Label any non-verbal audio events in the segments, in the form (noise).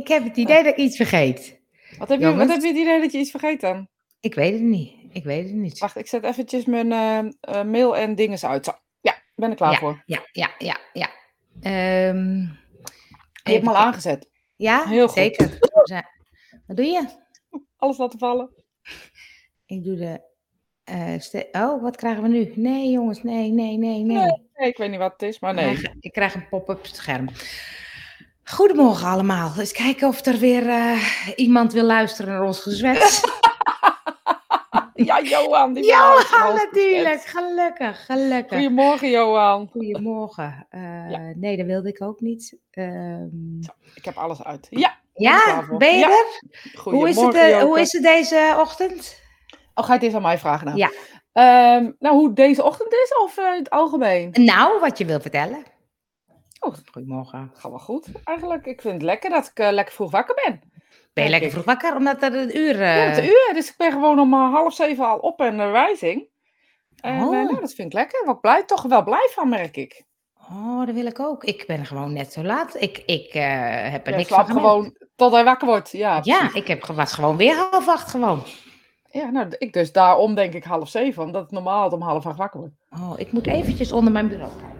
Ik heb het idee dat ik iets vergeet. Wat heb, je, wat heb je het idee dat je iets vergeet dan? Ik weet het niet. Ik weet het niet. Wacht, ik zet eventjes mijn eh, eh, mail en dinges uit. Zo. Ja, ik ben er klaar voor. Ja, ja, ja, ja. Ehm, Je hebt al aangezet. Ja, Heel goed. zeker. (laughs) Wat doe je? Alles laten vallen. Ik doe de... eh, oh, wat krijgen we nu? Nee, jongens, nee, nee, nee, nee. Nee. Ik weet niet wat het is, maar Ik nee. krijg- Ik krijg een pop-up scherm. Goedemorgen allemaal. Eens kijken of er weer eh, iemand wil luisteren naar ons gezwets. (laughs) Ja, Johan. Die ons natuurlijk. Gelukkig, gelukkig. Goedemorgen, Johan. Goedemorgen. Eh, Ja. Nee, dat wilde ik ook niet. Ehm, Ik heb alles uit. Ja, ja, ben je Ja. er? Hoe is, het, eh, hoe is het deze ochtend? Oh, ga je het eerst aan mij vragen nou? Ja. Ehm, nou, hoe deze ochtend is of in het algemeen? Nou, wat je wil vertellen. Oh. Goedemorgen. Gaat wel goed, eigenlijk. Ik vind het lekker dat ik eh, lekker vroeg wakker ben. Ben je lekker vroeg wakker? Omdat er een uur... Ja, eh, de uur. Dus ik ben gewoon om eh, half zeven al op en uh, wijzing. En Oh. nou, dat vind ik lekker. Wat blij, toch wel blij van, merk ik. Oh, dat wil ik ook. Ik ben gewoon net zo laat. Ik, ik heb er niks van gewoon tot hij wakker wordt. Ja, Ja, ik heb, was gewoon weer half acht gewoon. ja nou, ik dus daarom denk ik half zeven, omdat ik normaal om half acht wakker word. Oh, ik moet eventjes onder mijn bureau kijken.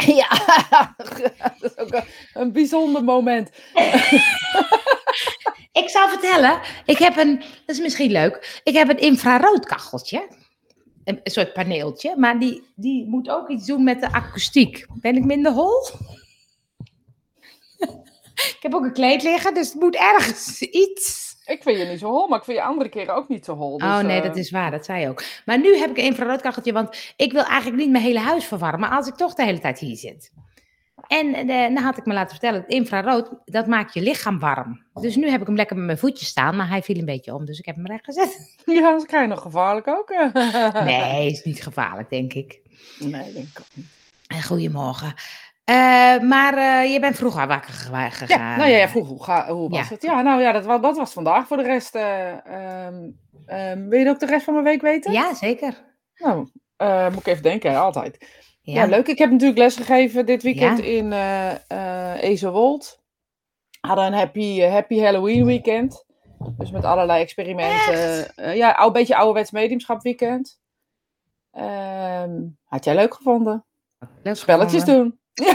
(laughs) Ja, dat is ook een, bijzonder moment. (laughs) Ik zal vertellen, ik heb een, dat is misschien leuk, ik heb een infraroodkacheltje. Een soort paneeltje, maar die, die moet ook iets doen met de akoestiek. Ben ik minder hol? (laughs) ik heb ook een kleed liggen, dus het moet ergens iets. Ik vind je niet zo hol, maar ik vind je andere keren ook niet zo hol. Dus, oh nee, eh, dat is waar, dat zei je ook. Maar nu heb ik een infraroodkacheltje, want ik wil eigenlijk niet mijn hele huis verwarmen als ik toch de hele tijd hier zit. En eh, dan had ik me laten vertellen, het infrarood, dat maakt je lichaam warm. Dus nu heb ik hem lekker met mijn voetjes staan, maar hij viel een beetje om, dus ik heb hem recht gezet. (laughs) Ja, dat krijg je nog gevaarlijk ook. Nee, is niet gevaarlijk, denk ik. Nee, denk ik ook niet. En Goedemorgen. Eh, maar eh, je bent vroeger wakker gegaan. Ja, nou ja, ja vroeg, hoe, ga, hoe was Ja. het? Ja, nou ja, dat, dat was vandaag. Voor de rest, eh, ehm, ehm, wil je ook de rest van mijn week weten? Ja, zeker. Nou, moet ik even denken, altijd. Ja. Ja, leuk. Ik heb natuurlijk lesgegeven dit weekend in eh Ezelwold. Hadden een happy, happy Halloween weekend. Dus met allerlei experimenten. Ja, een beetje ouderwets mediumschap weekend. Ehm, had jij leuk gevonden? Leuk Spelletjes gevonden. doen. (laughs)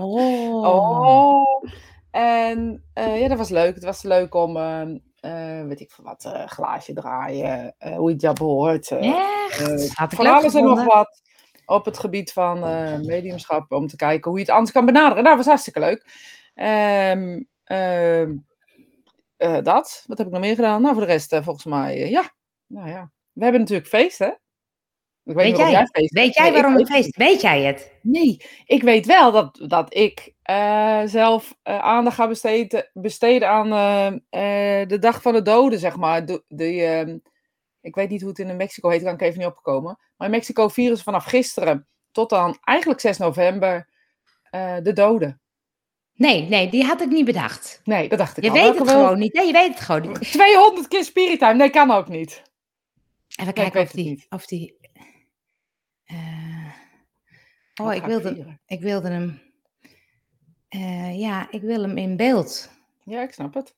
Oh. Oh. En eh, ja, dat was leuk. Het was leuk om, ehm, eh, weet ik veel wat, eh, glaasje draaien, hoe je het dat behoort. eh, Echt? Had ik van alles en nog wat op het gebied van mediumschap, om te kijken hoe je het anders kan benaderen. Nou, dat was hartstikke leuk. Eh, dat. Wat heb ik nog meer gedaan? Nou, voor de rest, volgens mij, ja. Nou ja. We hebben natuurlijk feest, hè? Ik weet, jij, jij feest weet jij Nee, waarom weet feest? Weet jij het? Nee, ik weet wel dat, dat ik eh, zelf eh, aandacht ga besteden, besteden aan eh, de dag van de doden, zeg maar. De, de, ehm, ik weet niet hoe het in Mexico heet, kan ik even niet opgekomen. Maar in Mexico vieren ze vanaf gisteren tot dan eigenlijk 6 november de doden. Nee, nee, die had ik niet bedacht. Nee, dat dacht ik Je al. weet Welke het wel- gewoon niet. Nee, je weet het gewoon niet. 200 keer Spirit Time, nee, kan ook niet. Even kijken of die... Of die oh, ik wilde, vieren? ik wilde hem... eh, ja, ik wil hem in beeld. Ja, ik snap het.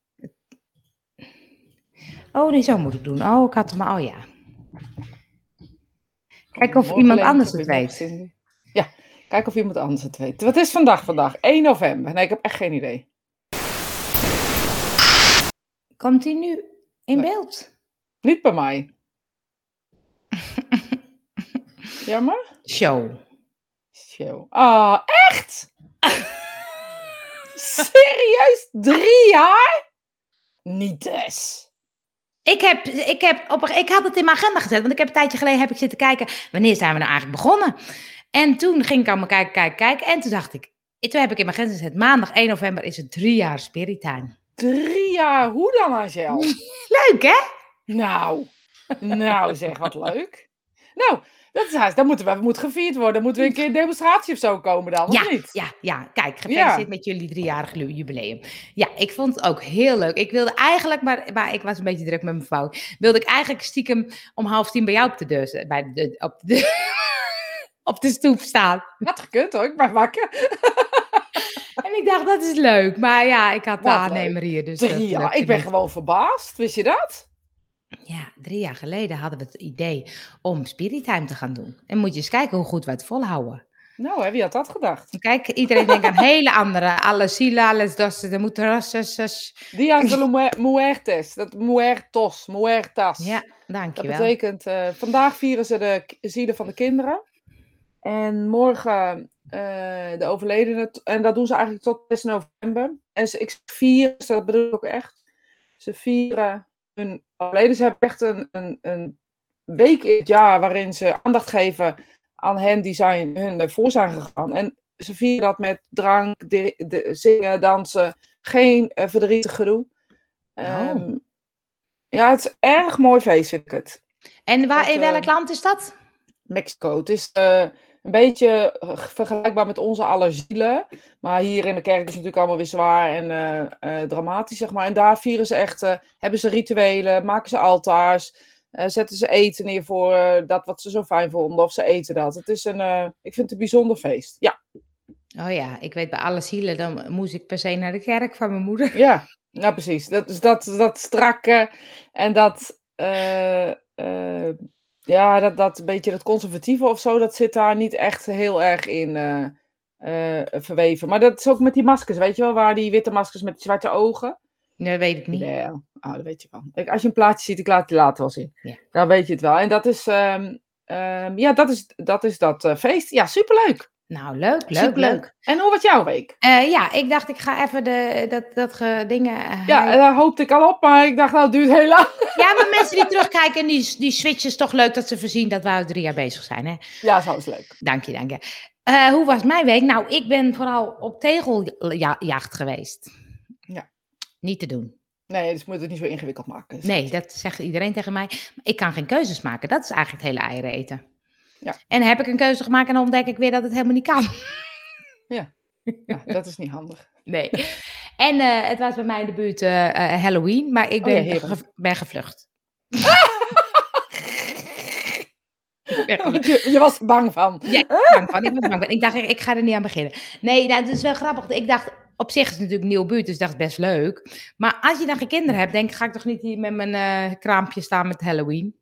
Oh, nee, zo moet ik doen. Oh, ik had hem... Oh ja. Kijk of Morgen iemand anders het weet. Ja, kijk of iemand anders het weet. Wat is vandaag vandaag? 1 november. Nee, ik heb echt geen idee. Komt hij nu in Nee. beeld? Niet bij mij. (laughs) Jammer? Show. Show. Ah, echt? (laughs) Serieus? Drie jaar? Niet eens. Ik, heb, ik, heb op, ik had het in mijn agenda gezet, want ik heb een tijdje geleden heb ik zitten kijken, wanneer zijn we nou eigenlijk begonnen? En toen ging ik allemaal kijken, kijken, kijken. En toen dacht ik, toen heb ik in mijn agenda gezet, maandag 1 november is het drie jaar Spirit Time. Drie jaar? Hoe dan, Angel? (laughs) Leuk hè? Nou, nou zeg, wat leuk. Nou, dat is haast. Dan moeten we, moeten gevierd worden. Dan moeten we een keer een demonstratie of zo komen dan, of Ja, niet? ja, ja, kijk, gefeliciteerd met jullie driejarig jubileum. Ja, ik vond het ook heel leuk. Ik wilde eigenlijk, maar, maar ik was een beetje druk met mijn vrouw, wilde ik eigenlijk stiekem om half tien bij jou op de deur, bij de, op de, (laughs) op de stoep staan. Had gekund hoor, ik ben wakker. (laughs) En ik dacht, dat is leuk. Maar ja, ik had de Wat aannemer hier. Dus dat Drie Ik ben gewoon verbaasd. Wist je dat? Ja, drie jaar geleden hadden we het idee om Spirit Time te gaan doen. En moet je eens kijken hoe goed we het volhouden. Nou, hè, wie had dat gedacht? Kijk, iedereen denkt aan hele andere. Alle sila, alles dos, de muterasses. Dias de Muertes. Dat Muertos. Muertas. Ja, Dat dankjewel. betekent, eh, vandaag vieren ze de zielen van de kinderen. En morgen eh, de overledenen. En dat doen ze eigenlijk tot 6 november. En ze, ik vier, dus dat bedoel ik ook echt. Ze vieren hun overleden. Ze hebben echt een, een, een week in het jaar waarin ze aandacht geven aan hen die zijn, hun voor zijn gegaan. En ze vieren dat met drank, de, de- zingen, dansen. Geen eh, verdrietig gedoe. Ehm, ja, het is een erg mooi feest, vind ik het. En waar, in welk eh, land is dat? Mexico. Het is eh, een beetje eh, vergelijkbaar met onze allerzielen. Maar hier in de kerk is het natuurlijk allemaal weer zwaar en eh, eh, dramatisch, zeg maar. En daar vieren ze echt, hebben ze rituelen, maken ze altaars, zetten ze eten neer voor dat wat ze zo fijn vonden. Of ze eten dat. Het is een, ik vind het een bijzonder feest. Ja, Oh ja, ik weet bij alle zielen, dan moest ik per se naar de kerk van mijn moeder. ja. Nou, precies. Dat, is dat, dat strakke en dat, ja, dat, dat beetje dat conservatieve of zo, dat zit daar niet echt heel erg in eh, eh, verweven. Maar dat is ook met die maskers, weet je wel, waar die witte maskers met die zwarte ogen. Nee, dat weet ik niet. Ja, ah, dat weet je wel. Kijk, als je een plaatje ziet, ik laat het later wel zien. Ja. Dan weet je het wel. En dat is, ehm, ehm, ja, dat is dat, is dat eh, feest. Ja, superleuk. Nou, leuk, leuk, Superleuk. leuk. En hoe was jouw week? Eh, ja, ik dacht, ik ga even de, dat, dat ge, dingen... eh, Ja, daar hoopte ik al op, maar ik dacht, nou, het duurt heel lang. (laughs) ja, maar mensen die (laughs) terugkijken, die, die switchen is toch leuk dat ze voorzien dat we al drie jaar bezig zijn, hè? Ja, zo is leuk. Dank je, dank je. Eh, hoe was mijn week? Nou, ik ben vooral op tegeljacht geweest. Ja. Niet te doen. Nee, dus moet het niet zo ingewikkeld maken. Nee, dat zegt iedereen tegen mij. Ik kan geen keuzes maken. Dat is eigenlijk het hele eieren eten. Ja. En heb ik een keuze gemaakt en dan ontdek ik weer dat het helemaal niet kan. (laughs) Ja, dat is niet handig. Nee. En eh, het was bij mij in de buurt eh, eh, Halloween, maar ik Oh ja, ben, ge- ben gevlucht. Ik. (laughs) Je, je was er bang van. Ja, ik was bang van. Ik, was bang van. ik dacht, ik, ik ga er niet aan beginnen. Nee, nou, het is wel grappig. Ik dacht, op zich is het natuurlijk een nieuwe buurt, dus dat is best leuk. Maar als je dan geen kinderen hebt, denk ik, ga ik toch niet hier met mijn kraampje staan met Halloween?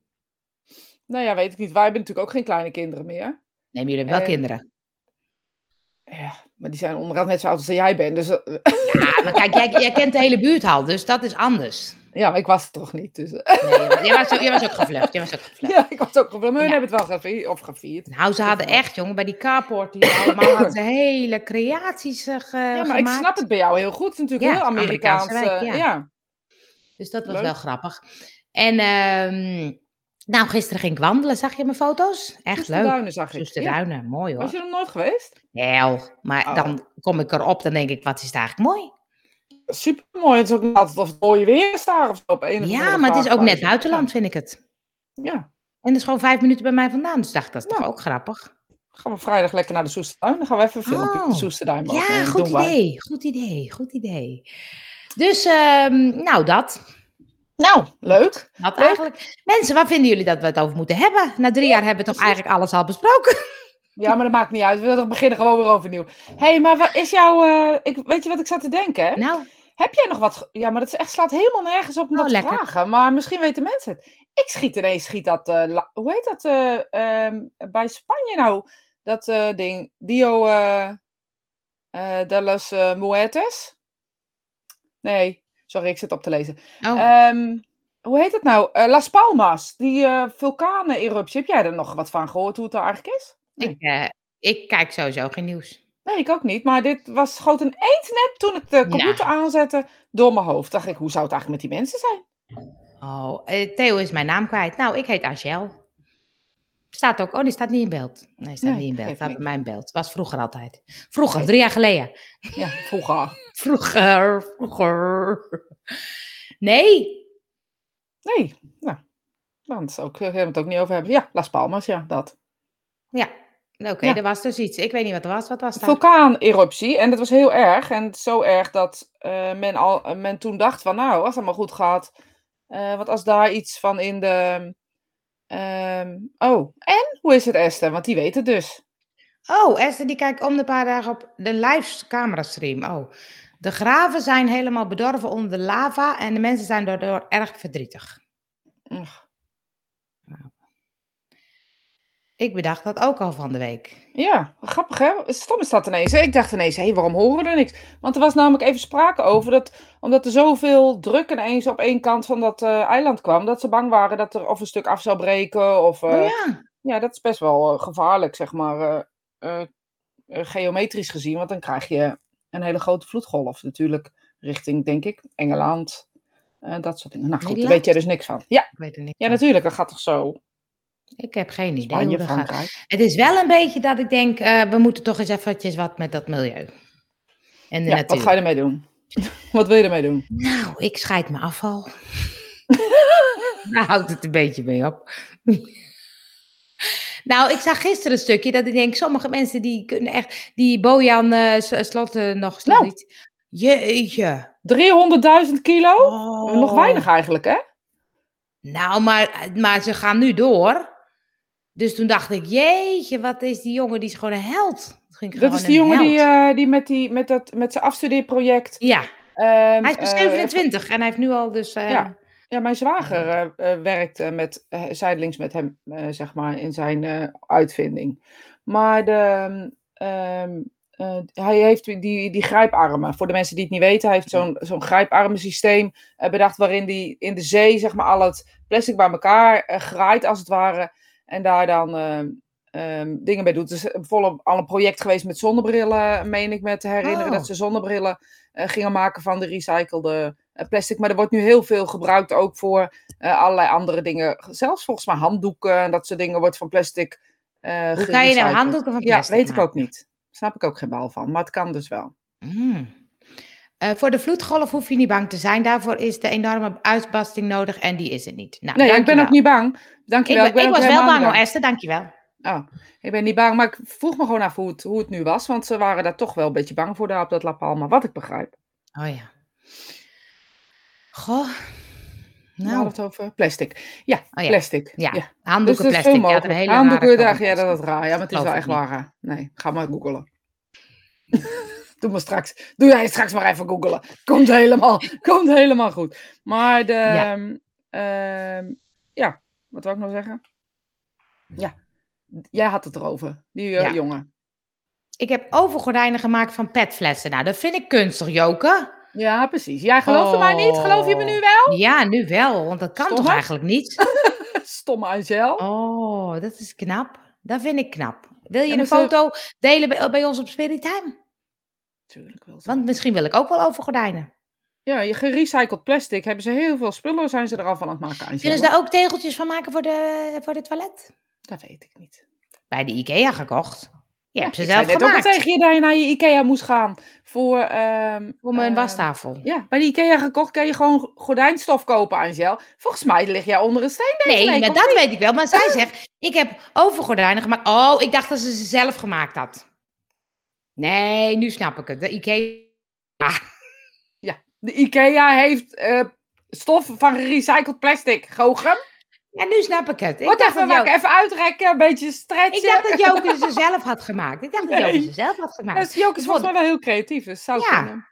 Nou ja, weet ik niet. Wij hebben natuurlijk ook geen kleine kinderen meer. Nee, maar jullie hebben wel kinderen. Ja, maar die zijn onderhand net zo oud als jij bent. Dus eh, (laughs) Ja, maar kijk, jij, jij kent de hele buurt al, dus dat is anders. ja, maar ik was er toch niet. Dus, eh, Nee, jij, was, ook- jij was ook gevlucht. Jij was ook gevlucht. ja, ik was ook gewoon. Maar hun Ja. hebben het wel gevierd. Of gevierd. Nou, ze hadden echt, jongen, bij die carport, die allemaal hadden ze hele creaties eh, ge- Ja, maar ik gemaakt. snap het bij jou heel goed. Het is natuurlijk Ja, heel Amerikaans. Amerikaanse wijk, eh, ja. ja. Dus dat was Leuk. wel grappig. En ehm, nou, gisteren ging ik wandelen. Zag je mijn foto's? Echt leuk. Duinen zag ik. Ja. Duinen, mooi hoor. Was je nog nooit geweest? Wel, maar Oh. dan kom ik erop, dan denk ik, wat is het eigenlijk mooi. Super mooi. Het is ook altijd of het mooie weer is daar of zo op Ja, maar het is ook net buitenland, vind ik het. Ja. En dat is gewoon vijf minuten bij mij vandaan. Dus dacht ik, dat is toch Nou. ook grappig. Gaan we vrijdag lekker naar de Soesterduin. Dan gaan we even een filmpje op de Oh. Soesterduin Ja, maken. goed Doen wij. idee, goed idee, goed idee. Dus, ehm, nou dat. Nou, leuk. Dat Leuk. eigenlijk. Mensen, waar vinden jullie dat we het over moeten hebben? Na drie jaar hebben we toch eigenlijk alles al besproken? Ja, maar dat maakt niet uit. We willen beginnen gewoon weer overnieuw. Hé, hey, maar wat is jouw... eh, ik, weet je wat ik zat te denken? Nou, Heb jij nog wat... Ja, maar dat is echt, slaat helemaal nergens op om Oh, dat te lekker. vragen. Maar misschien weten mensen het. Ik schiet ineens, schiet dat... eh, la- hoe heet dat eh, ehm, bij Spanje nou? Dat ding. Dio de los Muertes? Nee, sorry, ik zit op te lezen. oh, Ehm, hoe heet het nou? Eh, Las Palmas, die eh vulkaneneruptie. Heb jij er nog wat van gehoord hoe het er eigenlijk is? ik, eh, ik kijk sowieso geen nieuws. Nee, ik ook niet. Maar dit was, schoot ineens net toen ik de computer aanzette door mijn hoofd. Dacht ik, hoe zou het eigenlijk met die mensen zijn? Oh, Theo is mijn naam kwijt. Nou, ik heet Angel. Staat ook. Oh, die staat niet in beeld. Nee, staat Nee, niet in beeld. Staat bij mij in beeld. Was vroeger altijd. Vroeger, drie jaar geleden. Ja, vroeger. (laughs) Vroeger, vroeger. Nee. Nee, nou. Dan is ook, we het ook niet over hebben. Ja, Las Palmas, ja, dat. Ja. Oké, Ja. er was dus iets. Ik weet niet wat er was. Wat was dat? Vulkaaneruptie. En dat was heel erg. En zo erg dat eh, men, al, eh, men toen dacht van, nou, als het maar goed gaat. eh wat als daar iets van in de... ehm, oh, en? Hoe is het, Esther? Want die weet het dus. Oh, Esther die kijkt om de paar dagen op de live camerastream. Oh. De graven zijn helemaal bedorven onder de lava en de mensen zijn daardoor erg verdrietig. Ik bedacht dat ook al van de week. Ja, grappig hè? Stom is dat ineens. hè? Ik dacht ineens, hé, waarom horen we er niks? Want er was namelijk even sprake over dat, omdat er zoveel druk ineens op één kant van dat eh, eiland kwam, dat ze bang waren dat er of een stuk af zou breken. Of, eh, oh ja. ja, dat is best wel eh, gevaarlijk, zeg maar, geometrisch gezien. Want dan krijg je een hele grote vloedgolf natuurlijk, richting, denk ik, Engeland. dat soort dingen. Nou goed, daar weet jij dus niks van. Ja, Ik weet er niet. ja natuurlijk, dat gaat toch zo? Ik heb geen idee Spanje, hoe dat gaat. Het is wel een beetje dat ik denk, eh, we moeten toch eens eventjes wat met dat milieu. En de Ja, natuur. wat ga je ermee doen? (laughs) wat wil je ermee doen? Nou, ik scheid mijn afval. (laughs) Daar houdt het een beetje mee op. (laughs) nou, ik zag gisteren een stukje dat ik denk, sommige mensen die kunnen echt, die Bojan eh, S- Slot eh, nog steeds Nou. niet. Jeetje. 300.000 kilo? Nog Oh. weinig eigenlijk, hè? Nou, maar, maar ze gaan nu door. Dus toen dacht ik, jeetje, wat is die jongen, die is gewoon een held. Dat, ging Dat gewoon is die jongen die, eh, die met, die, met, dat, met zijn afstudeerproject. Ja, ehm, hij is pas eh, 27 en hij heeft nu al dus... eh, Ja. ja, mijn zwager werkt eh, met, eh, zijdelings met hem, zeg maar, in zijn uitvinding. Maar de, ehm, eh, hij heeft die, die grijparmen. Voor de mensen die het niet weten, hij heeft zo'n zo'n grijparmensysteem bedacht waarin hij in de zee, zeg maar, al het plastic bij elkaar graait, als het ware. En daar dan ehm, ehm, dingen bij doet. Dus bijvoorbeeld al een project geweest met zonnebrillen, meen ik me te herinneren. Oh. Dat ze zonnebrillen eh, gingen maken van de recyclede eh, plastic. Maar er wordt nu heel veel gebruikt ook voor eh, allerlei andere dingen. Zelfs volgens mij handdoeken en dat soort dingen wordt van plastic Hoe kan je nou handdoeken van Ja, plastic weet ik ook niet. Snap ik ook geen bal van. Maar het kan dus wel. Mm. Eh, voor de vloedgolf hoef je niet bang te zijn. Daarvoor is de enorme uitbarsting nodig en die is er niet. Nou, nee, ik ben ook niet bang. Ik, Dankjewel. ben- ik was wel bang hoor, Esther. Dankjewel. Oh, ik ben niet bang, maar ik vroeg me gewoon af hoe het, hoe het nu was. Want ze waren daar toch wel een beetje bang voor daar op dat La Palma, wat ik begrijp. Oh ja. Goh. Nou. Het over plastic. Ja, Oh ja. plastic. ja. Dus Handdoeken is plastic. Ja, hele Handdoeken, dacht, ja, dat is raar. Ja, maar het is wel ik echt waar. Nee, ga maar googelen. (laughs) Doe maar straks. Doe jij straks maar even googelen. Komt helemaal, komt helemaal goed. Maar de, Ja. ehm, ehm, ja, wat wil ik nou zeggen? Ja, jij had het erover, die eh, Ja. jongen. Ik heb overgordijnen gemaakt van petflessen. Nou, dat vind ik kunstig, Joke. Ja, precies. Jij geloofde mij niet? Geloof je me nu wel? Ja, nu wel, want dat kan toch eigenlijk niet? (laughs) Stomme Angel. Oh, dat is knap. Dat vind ik knap. Wil je een foto delen bij, bij ons op Spirit Time? Tuurlijk wel. Want misschien wil ik ook wel overgordijnen. Ja, je gerecycled plastic hebben ze heel veel spullen, zijn ze er al van aan het maken. Kunnen ze daar ook tegeltjes van maken voor de, voor de toilet? Dat weet ik niet. Bij de IKEA gekocht. Je hebt ze ik zelf gemaakt. tegen je dat je naar je Ikea moest gaan voor... ehm, Voor mijn eh, wastafel. Ja, bij de Ikea gekocht kan je gewoon gordijnstof kopen, Angel. Volgens mij lig jij onder een steen deze Nee, week, dat niet? weet ik wel. Maar zij (laughs) zegt, ik heb overgordijnen gemaakt. Oh, ik dacht dat ze ze zelf gemaakt had. Nee, nu snap ik het. De IKEA. De Ikea heeft eh, stof van gerecycled plastic. Gochem. Ja, nu snap ik het. Ik Wat dacht, even, dat even uitrekken, een beetje stretchen. ik dacht dat Joke ze (laughs) zelf had gemaakt. Ik dacht dat Joke ze zelf had gemaakt. Dus Joke is volgens mij wel heel creatief, dus zou Ja. kunnen.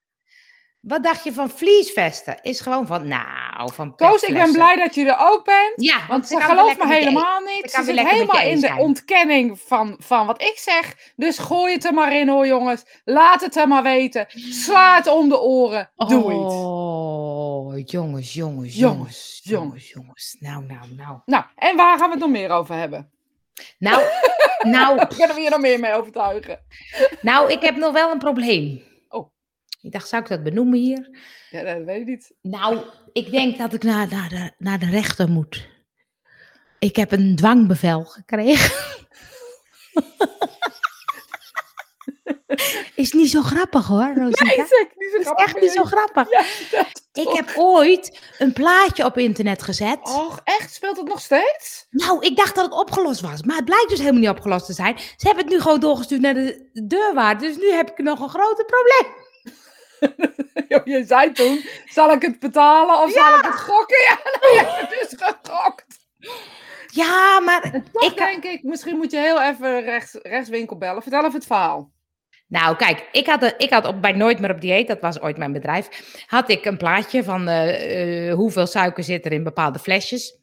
Wat dacht je van vliesvesten? Is gewoon van, nou, van Koos, ik ben blij dat je er ook bent. Ja, Want want ze gelooft me helemaal niet. Ze zit helemaal in de ontkenning van, van wat ik zeg. Dus gooi het er maar in hoor jongens. Laat het er maar weten. Sla het om de oren. Doe iets. Oh, jongens, jongens, Jongens, jongens, jongens, jongens. Nou, nou, nou. Nou, en waar gaan we het nog meer over hebben? Nou, (laughs) nou, Kunnen we hier nog meer mee overtuigen? nou, ik heb nog wel een probleem. Ik dacht, zou ik dat benoemen hier? Ja, dat weet ik niet. Nou, ik denk dat ik naar, naar, de, naar de rechter moet. Ik heb een dwangbevel gekregen. (laughs) Is niet zo grappig hoor, Rosita. Nee, zeg, niet zo is grappig echt niet zo grappig. Ja, Ik heb ooit een plaatje op internet gezet. Och, echt? Speelt het nog steeds? Nou, ik dacht dat het opgelost was. Maar het blijkt dus helemaal niet opgelost te zijn. Ze hebben het nu gewoon doorgestuurd naar de deurwaarde. Dus nu heb ik nog een groter probleem. (laughs) Je zei toen, zal ik het betalen of zal ik het gokken? Ja, (laughs) nou, je hebt het dus gegokt. Ja, maar En toch ik, denk ik, misschien moet je heel even rechts, rechtswinkel bellen. Vertel even het verhaal. Nou, kijk, ik had, een- ik had op, bij Nooit meer op dieet, dat was ooit mijn bedrijf, had ik een plaatje van eh, eh, hoeveel suiker zit er in bepaalde flesjes.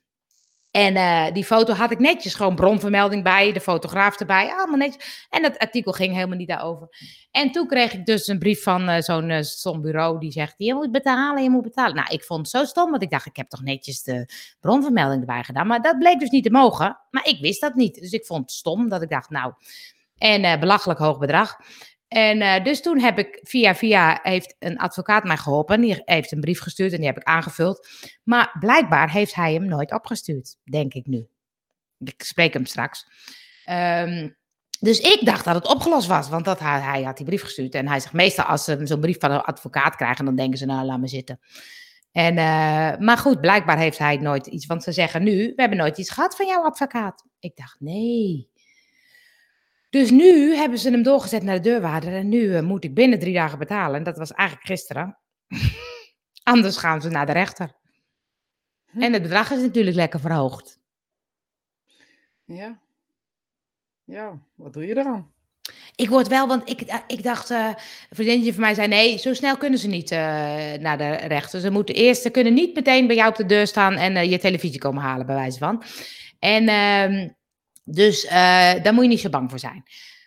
En eh, die foto had ik netjes, gewoon bronvermelding bij, de fotograaf erbij, allemaal netjes. En dat artikel ging helemaal niet daarover. En toen kreeg ik dus een brief van eh, zo'n stom bureau die zegt, je moet betalen, je moet betalen. Nou, ik vond het zo stom, want ik dacht, ik heb toch netjes de bronvermelding erbij gedaan. Maar dat bleek dus niet te mogen, maar ik wist dat niet. Dus ik vond het stom, dat ik dacht, nou, en belachelijk hoog bedrag. En eh, dus toen heb ik via via heeft een advocaat mij geholpen. Die heeft een brief gestuurd en die heb ik aangevuld. Maar blijkbaar heeft hij hem nooit opgestuurd, denk ik nu. Ik spreek hem straks. Ehm, dus ik dacht dat het opgelost was, want dat, hij, had die brief gestuurd. En hij zegt meestal als ze zo'n brief van een advocaat krijgen, dan denken ze nou laat me zitten. En, eh, maar goed, blijkbaar heeft hij nooit iets, want ze zeggen nu, we hebben nooit iets gehad van jouw advocaat. Ik dacht nee. Dus nu hebben ze hem doorgezet naar de deurwaarder en nu eh, moet ik binnen drie dagen betalen. En dat was eigenlijk gisteren. (laughs) Anders gaan ze naar de rechter. Hm. En het bedrag is natuurlijk lekker verhoogd. Ja. Ja, wat doe je eraan? Ik word wel, want ik, eh, ik dacht, eh, een vriendinnetje van mij zei, nee, zo snel kunnen ze niet naar de rechter. Ze moeten eerst, ze kunnen niet meteen bij jou op de deur staan en je televisie komen halen, bij wijze van. En ehm, dus eh, daar moet je niet zo bang voor zijn.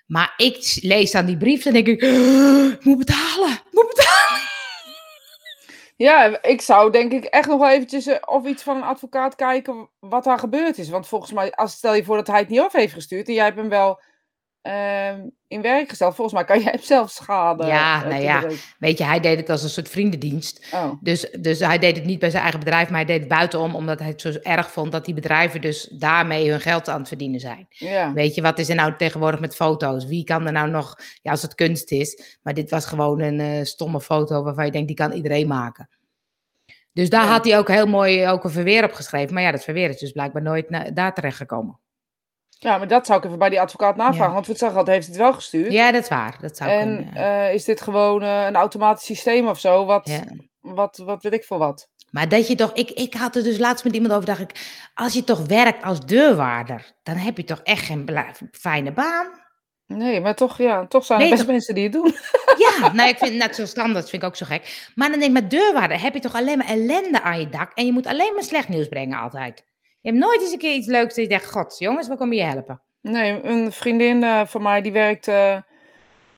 Maar ik lees dan die brief en denk ik, ik moet betalen, ik moet betalen. (laughs) Ja, ik zou denk ik echt nog wel eventjes eh, of iets van een advocaat kijken wat daar gebeurd is. Want volgens mij, als stel je voor dat hij het niet af heeft gestuurd en jij hebt hem wel ehm, in werk gesteld, volgens mij kan jij hem zelf schade. Ja, eh, nou ja. Weet je, hij deed het als een soort vriendendienst. Oh, Dus, dus hij deed het niet bij zijn eigen bedrijf, maar hij deed het buitenom, omdat hij het zo erg vond dat die bedrijven dus daarmee hun geld aan het verdienen zijn. ja. Weet je, wat is er nou tegenwoordig met foto's? Wie kan er nou nog, ja, als het kunst is, maar dit was gewoon een eh, stomme foto waarvan je denkt, die kan iedereen maken. Dus daar Ja. had hij ook heel mooi ook een verweer op geschreven. Maar ja, dat verweer is dus blijkbaar nooit daar terecht gekomen. Ja, maar dat zou ik even bij die advocaat navragen. Ja. Want voor het zag heeft het wel gestuurd. Ja, dat is waar. Dat zou en kunnen. eh, is dit gewoon eh, een automatisch systeem of zo? Wat, Ja. wat, wat weet ik voor wat? Maar dat je toch, ik, ik had er dus laatst met iemand over, dacht ik, als je toch werkt als deurwaarder, dan heb je toch echt geen fijne baan. Nee, maar toch, ja, toch zijn er Nee, best toch- mensen die het doen. (laughs) Ja, nou, ik vind net zo standaard, vind ik ook zo gek. Maar dan denk ik, met deurwaarder heb je toch alleen maar ellende aan je dak en je moet alleen maar slecht nieuws brengen altijd. Je hebt nooit eens een keer iets leuks dat je denkt, god, jongens, we komen je helpen. Nee, een vriendin eh, van mij die werkt eh,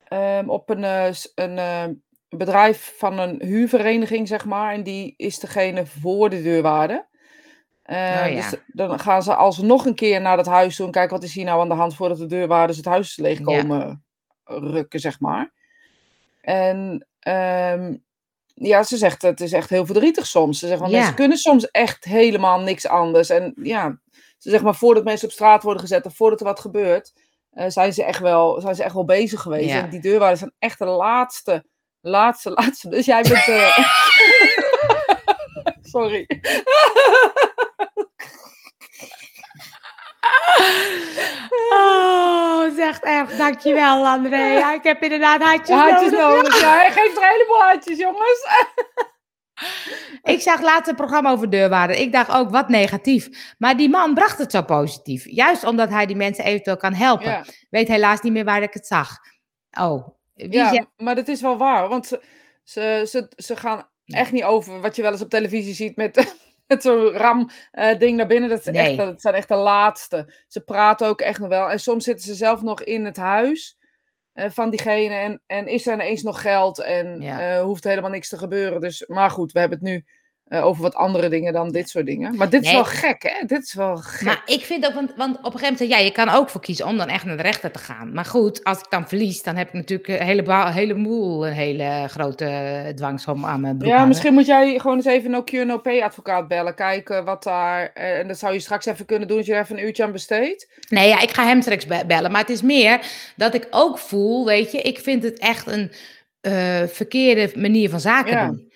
ehm, op een, eh, een eh, bedrijf van een huurvereniging, zeg maar. En die is degene voor de deurwaarde. Oh ja. Dus dan gaan ze alsnog een keer naar dat huis toe en kijken wat is hier nou aan de hand voordat de deurwaarders het huis leeg Ja. komen rukken, zeg maar. En ehm, ja, ze zegt het is echt heel verdrietig soms. Ze zegt, want Ja. mensen kunnen soms echt helemaal niks anders. En ja, ze zegt maar voordat mensen op straat worden gezet of voordat er wat gebeurt, eh, zijn, ze echt wel, zijn ze echt wel bezig geweest. Ja. En die deurwaarders zijn echt de laatste, laatste, (laughs) laatste. Dus jij bent... eh, (laughs) Sorry. (laughs) Oh, het is echt erg. Dankjewel, André. (laughs) Ja, ik heb inderdaad hartjes, Hartjes nodig. nodig. Ja, hij geeft er een heleboel hartjes, jongens. (laughs) Ik zag laatst een programma over deurwaarden. Ik dacht ook, wat negatief. Maar die man bracht het zo positief. Juist omdat hij die mensen eventueel kan helpen. Ja, Weet helaas niet meer waar ik het zag. Oh, wie ja zegt... maar dat is wel waar. Want ze, ze, ze, ze gaan echt niet over wat je wel eens op televisie ziet met, met (laughs) zo'n ram-ding naar binnen. Dat, is echt, Nee. dat zijn echt de laatste. Ze praten ook echt nog wel. En soms zitten ze zelf nog in het huis eh, van diegene. En, en is er ineens nog geld en Ja. eh, hoeft helemaal niks te gebeuren. Dus, maar goed, we hebben het nu eh, over wat andere dingen dan dit soort dingen. Maar dit is wel gek, hè? Dit is wel gek. Maar ik vind ook, want, want op een gegeven moment, ja, je kan ook voor kiezen om dan echt naar de rechter te gaan. Maar goed, als ik dan verlies, dan heb ik natuurlijk een heleboel, heleboel een hele grote dwangsom aan mijn broek Ja, hangen. misschien moet jij gewoon eens even een no no advocaat bellen. Kijken wat daar. eh, en dat zou je straks even kunnen doen als je er even een uurtje aan besteedt. Nee, ja, ik ga hem straks be- bellen. Maar het is meer dat ik ook voel, weet je, ik vind het echt een eh, verkeerde manier van zaken Ja. doen.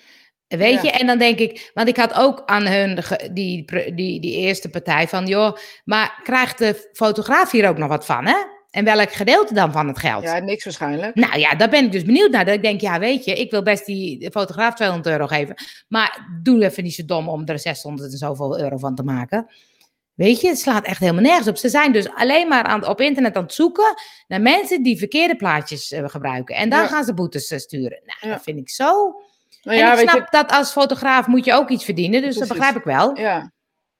Weet Ja. je, en dan denk ik, want ik had ook aan hun, die, die, die eerste partij van, joh, maar krijgt de fotograaf hier ook nog wat van, hè? En welk gedeelte dan van het geld? Ja, niks waarschijnlijk. Nou ja, daar ben ik dus benieuwd naar. Dat ik denk, ja, weet je, ik wil best die fotograaf 200 euro geven. Maar doe even niet zo dom om er 600 en zoveel euro van te maken. Weet je, het slaat echt helemaal nergens op. Ze zijn dus alleen maar aan, op internet aan het zoeken naar mensen die verkeerde plaatjes eh, gebruiken. En dan Ja. gaan ze boetes eh, sturen. Nou, Ja. dat vind ik zo. Nou en ja, ik weet snap je, dat als fotograaf moet je ook iets verdienen, dus dat begrijp ik wel. ja.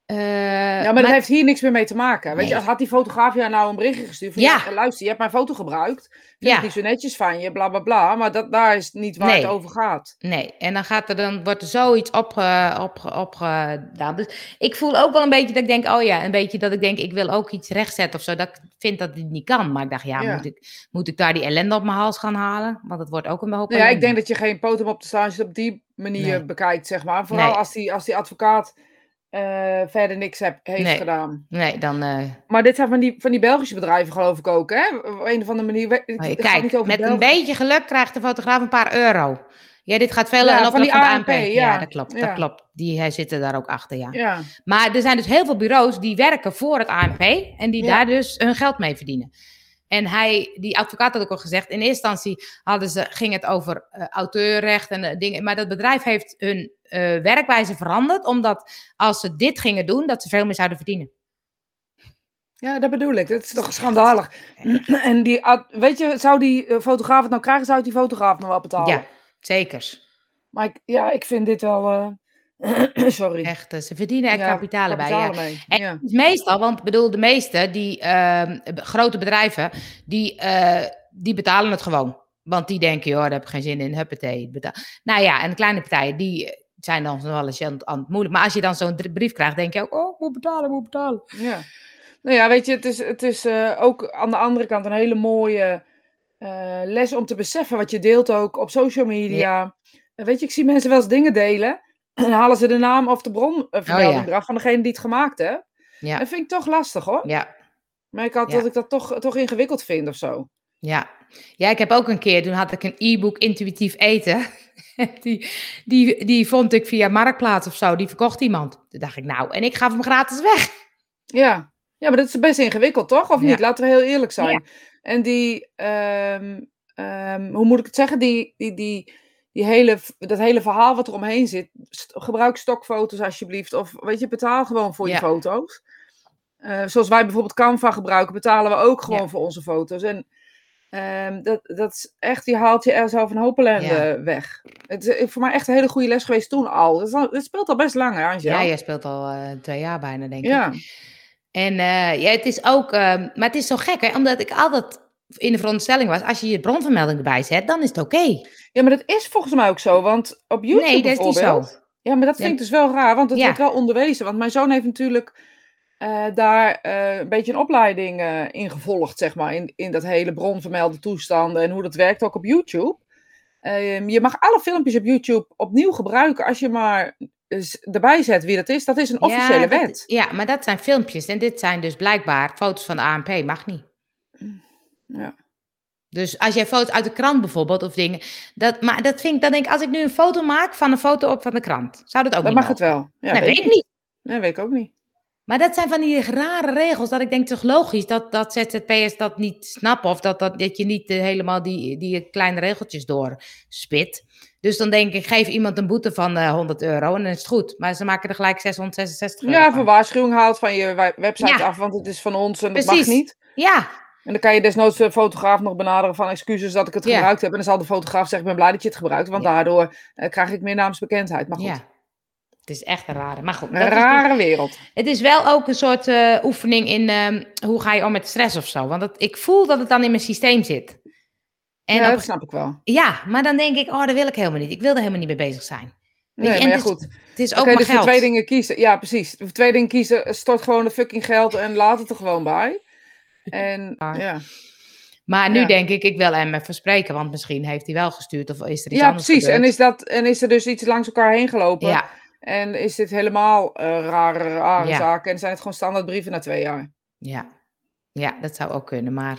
Eh, ja, maar dat heeft hier niks meer mee te maken. Weet je, Nee. had die fotograaf jou nou een berichtje gestuurd van, Ja. ja. luister, je hebt mijn foto gebruikt, vind Ja. ik niet zo netjes van je, bla bla bla, maar dat, daar is niet waar Nee. het over gaat. Nee, en dan, gaat er, dan wordt er zoiets opge, opge, opgedaan. Dus ik voel ook wel een beetje dat ik denk, oh ja, een beetje dat ik denk, ik wil ook iets rechtzetten of zo. Dat ik vind dat het niet kan. Maar ik dacht, ja, Ja. Moet, ik, moet ik daar die ellende op mijn hals gaan halen? Want het wordt ook een hoop Nou ja, ik denk dat je geen potem op de stage op die manier Nee. bekijkt, zeg maar. Vooral als, die, als die advocaat eh, verder niks heb, heeft Nee. gedaan. Nee, dan... eh, Maar dit zijn van die, van die Belgische bedrijven, geloof ik ook, hè? Op een of andere manier. gaat kijk, met een beetje geluk krijgt de fotograaf een paar euro. Ja, dit gaat veel Ja, van van de ANP. Ja, ja. dat klopt. Ja. Dat klopt. Die hij zitten daar ook achter, ja. Ja, Maar er zijn dus heel veel bureaus die werken voor het ANP en die daar dus hun geld mee verdienen. En hij, die advocaat had ook al gezegd, in eerste instantie hadden ze, ging het over eh, auteurrecht en eh, dingen. Maar dat bedrijf heeft hun eh, werkwijze veranderd, omdat als ze dit gingen doen, dat ze veel meer zouden verdienen. ja, dat bedoel ik. Dat is toch schandalig. (clears throat) En die, weet je, zou die fotograaf het nou krijgen, zou die fotograaf nog wel betalen? Ja, zeker. Maar ik, ja, ik vind dit wel... (clears throat) Sorry. Echt, eh, ze verdienen er Ja, kapitalen bij. Ja. En Ja. meestal, want ik bedoel, de meeste, die ehm, grote bedrijven, die, eh, die betalen het gewoon. Want die denken, joh, daar heb ik geen zin in, huppatee. betaal. Nou ja, en de kleine partijen, die eh, zijn dan wel eens aan het, aan het moeilijk. Maar als je dan zo'n brief krijgt, denk je ook, oh, ik moet betalen, ik moet betalen. Ja. Nou ja, weet je, het is, het is ook aan de andere kant een hele mooie les om te beseffen wat je deelt ook op social media. Weet je, ik zie mensen wel eens dingen delen. Dan halen ze de naam of de bronvermelding Oh ja. eraf van degene die het gemaakt heeft. Ja, Dat vind ik toch lastig hoor. ja, Maar ik had Ja. dat ik dat toch, toch ingewikkeld vind of zo. ja. Ja, ik heb ook een keer, toen had ik een e-book intuïtief eten. (laughs) die, die, die vond ik via Marktplaats of zo, die verkocht iemand. Toen dacht ik, nou, en ik gaf hem gratis weg. Ja. ja, maar dat is best ingewikkeld toch? Of niet? Laten we heel eerlijk zijn. En die, ehm, ehm, hoe moet ik het zeggen? Die, die, die, die hele, dat hele verhaal wat er omheen zit. st- gebruik stokfoto's alsjeblieft. Of weet je, betaal gewoon voor Ja. je foto's. Eh, zoals wij bijvoorbeeld Canva gebruiken, betalen we ook gewoon Ja. voor onze foto's. En ehm, dat, dat is echt, die haalt je er zo van een hoop ellende weg. Het is voor mij echt een hele goede les geweest toen al. Het, is al- het speelt al best lang, hè? Ja, jij speelt al eh, twee jaar bijna, denk ik. Ja. En eh, ja, het is ook, ehm, maar het is zo gek, hè? Omdat ik altijd in de veronderstelling was, als je je bronvermelding erbij zet, dan is het oké. Ja, maar dat is volgens mij ook zo. Want op YouTube Nee, dat is niet zo. Ja, maar dat vind ik dus wel raar, want het Ja. wordt wel onderwezen. Want mijn zoon heeft natuurlijk eh, daar eh, een beetje een opleiding eh in gevolgd, zeg maar. In, in dat hele bronvermelde toestanden en hoe dat werkt ook op YouTube. Ehm, je mag alle filmpjes op YouTube opnieuw gebruiken als je maar erbij zet wie dat is. Dat is een officiële ja, dat- wet. ja, maar dat zijn filmpjes en dit zijn dus blijkbaar foto's van de ANP, mag niet. Ja. Dus als jij foto's uit de krant bijvoorbeeld of dingen, dat, maar dat vind ik, dan denk ik, als ik nu een foto maak van een foto op van de krant, zou dat ook Dat niet mag het wel. Ja, nee, weet ik niet. Nee, weet ik ook niet. Maar dat zijn van die rare regels, dat ik denk toch logisch dat, dat ZZP'ers dat niet snappen of dat, dat, dat je niet eh, helemaal die, die kleine regeltjes doorspit. Dus dan denk ik, geef iemand een boete van eh 100 euro en dan is het goed. Maar ze maken er gelijk 666 euro Ja, van. waarschuwing haalt van je we- website Ja. af, want het is van ons en dat Precies. mag niet. Ja, En dan kan je desnoods de fotograaf nog benaderen van excuses dat ik het gebruikt heb. En dan zal de fotograaf zeggen, ik ben blij dat je het gebruikt, want daardoor eh, krijg ik meer naamsbekendheid. Maar goed. Het is echt een rare. Maar goed, een dus- rare wereld. het is wel ook een soort eh, oefening in ehm, hoe ga je om met stress of zo. Want dat, ik voel dat het dan in mijn systeem zit. En ja, op- dat snap ik wel. ja, maar dan denk ik, oh, dat wil ik helemaal niet. Ik wil er helemaal niet mee bezig zijn. Nee, maar ja, goed. Het is ook Oké, maar dus geld. twee dingen kiezen. Ja, precies. Voor twee dingen kiezen, stort gewoon de fucking geld en laat het er gewoon bij. En (laughs) Ja. Maar nu Ja. denk ik, ik wil hem even spreken, want misschien heeft hij wel gestuurd of is er iets ja anders precies. En is, dat, en is er dus iets langs elkaar heen gelopen? Ja, En is dit helemaal eh, rare, rare Ja. zaken? En zijn het gewoon standaardbrieven na twee jaar? ja. ja, dat zou ook kunnen, maar...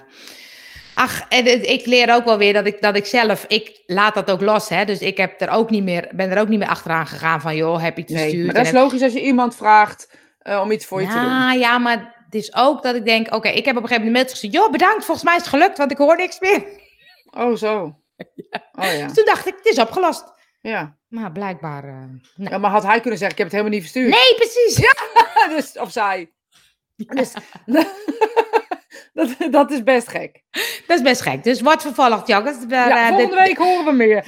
Ach, en ik leer ook wel weer dat ik, dat ik zelf, ik laat dat ook los, hè. Dus ik heb er ook niet meer, ben er ook niet meer achteraan gegaan van, joh, heb je het Nee, maar dat is logisch als je iemand vraagt eh, om iets voor je te doen. ja, ja, maar het is ook dat ik denk, oké, ik heb op een gegeven moment gestuurd, joh, bedankt, volgens mij is het gelukt, want ik hoor niks meer. Oh, zo. (laughs) Oh ja. Dus toen dacht ik, het is opgelost. ja. Maar blijkbaar, eh, nee. Ja, maar had hij kunnen zeggen, ik heb het helemaal niet verstuurd. Nee, precies. Ja. (laughs) dus, of zij. Dus, (laughs) dat, dat is best gek. Dat is best gek. Dus wordt vervolgd, jongens. We, Ja, eh, volgende dit- week horen we meer.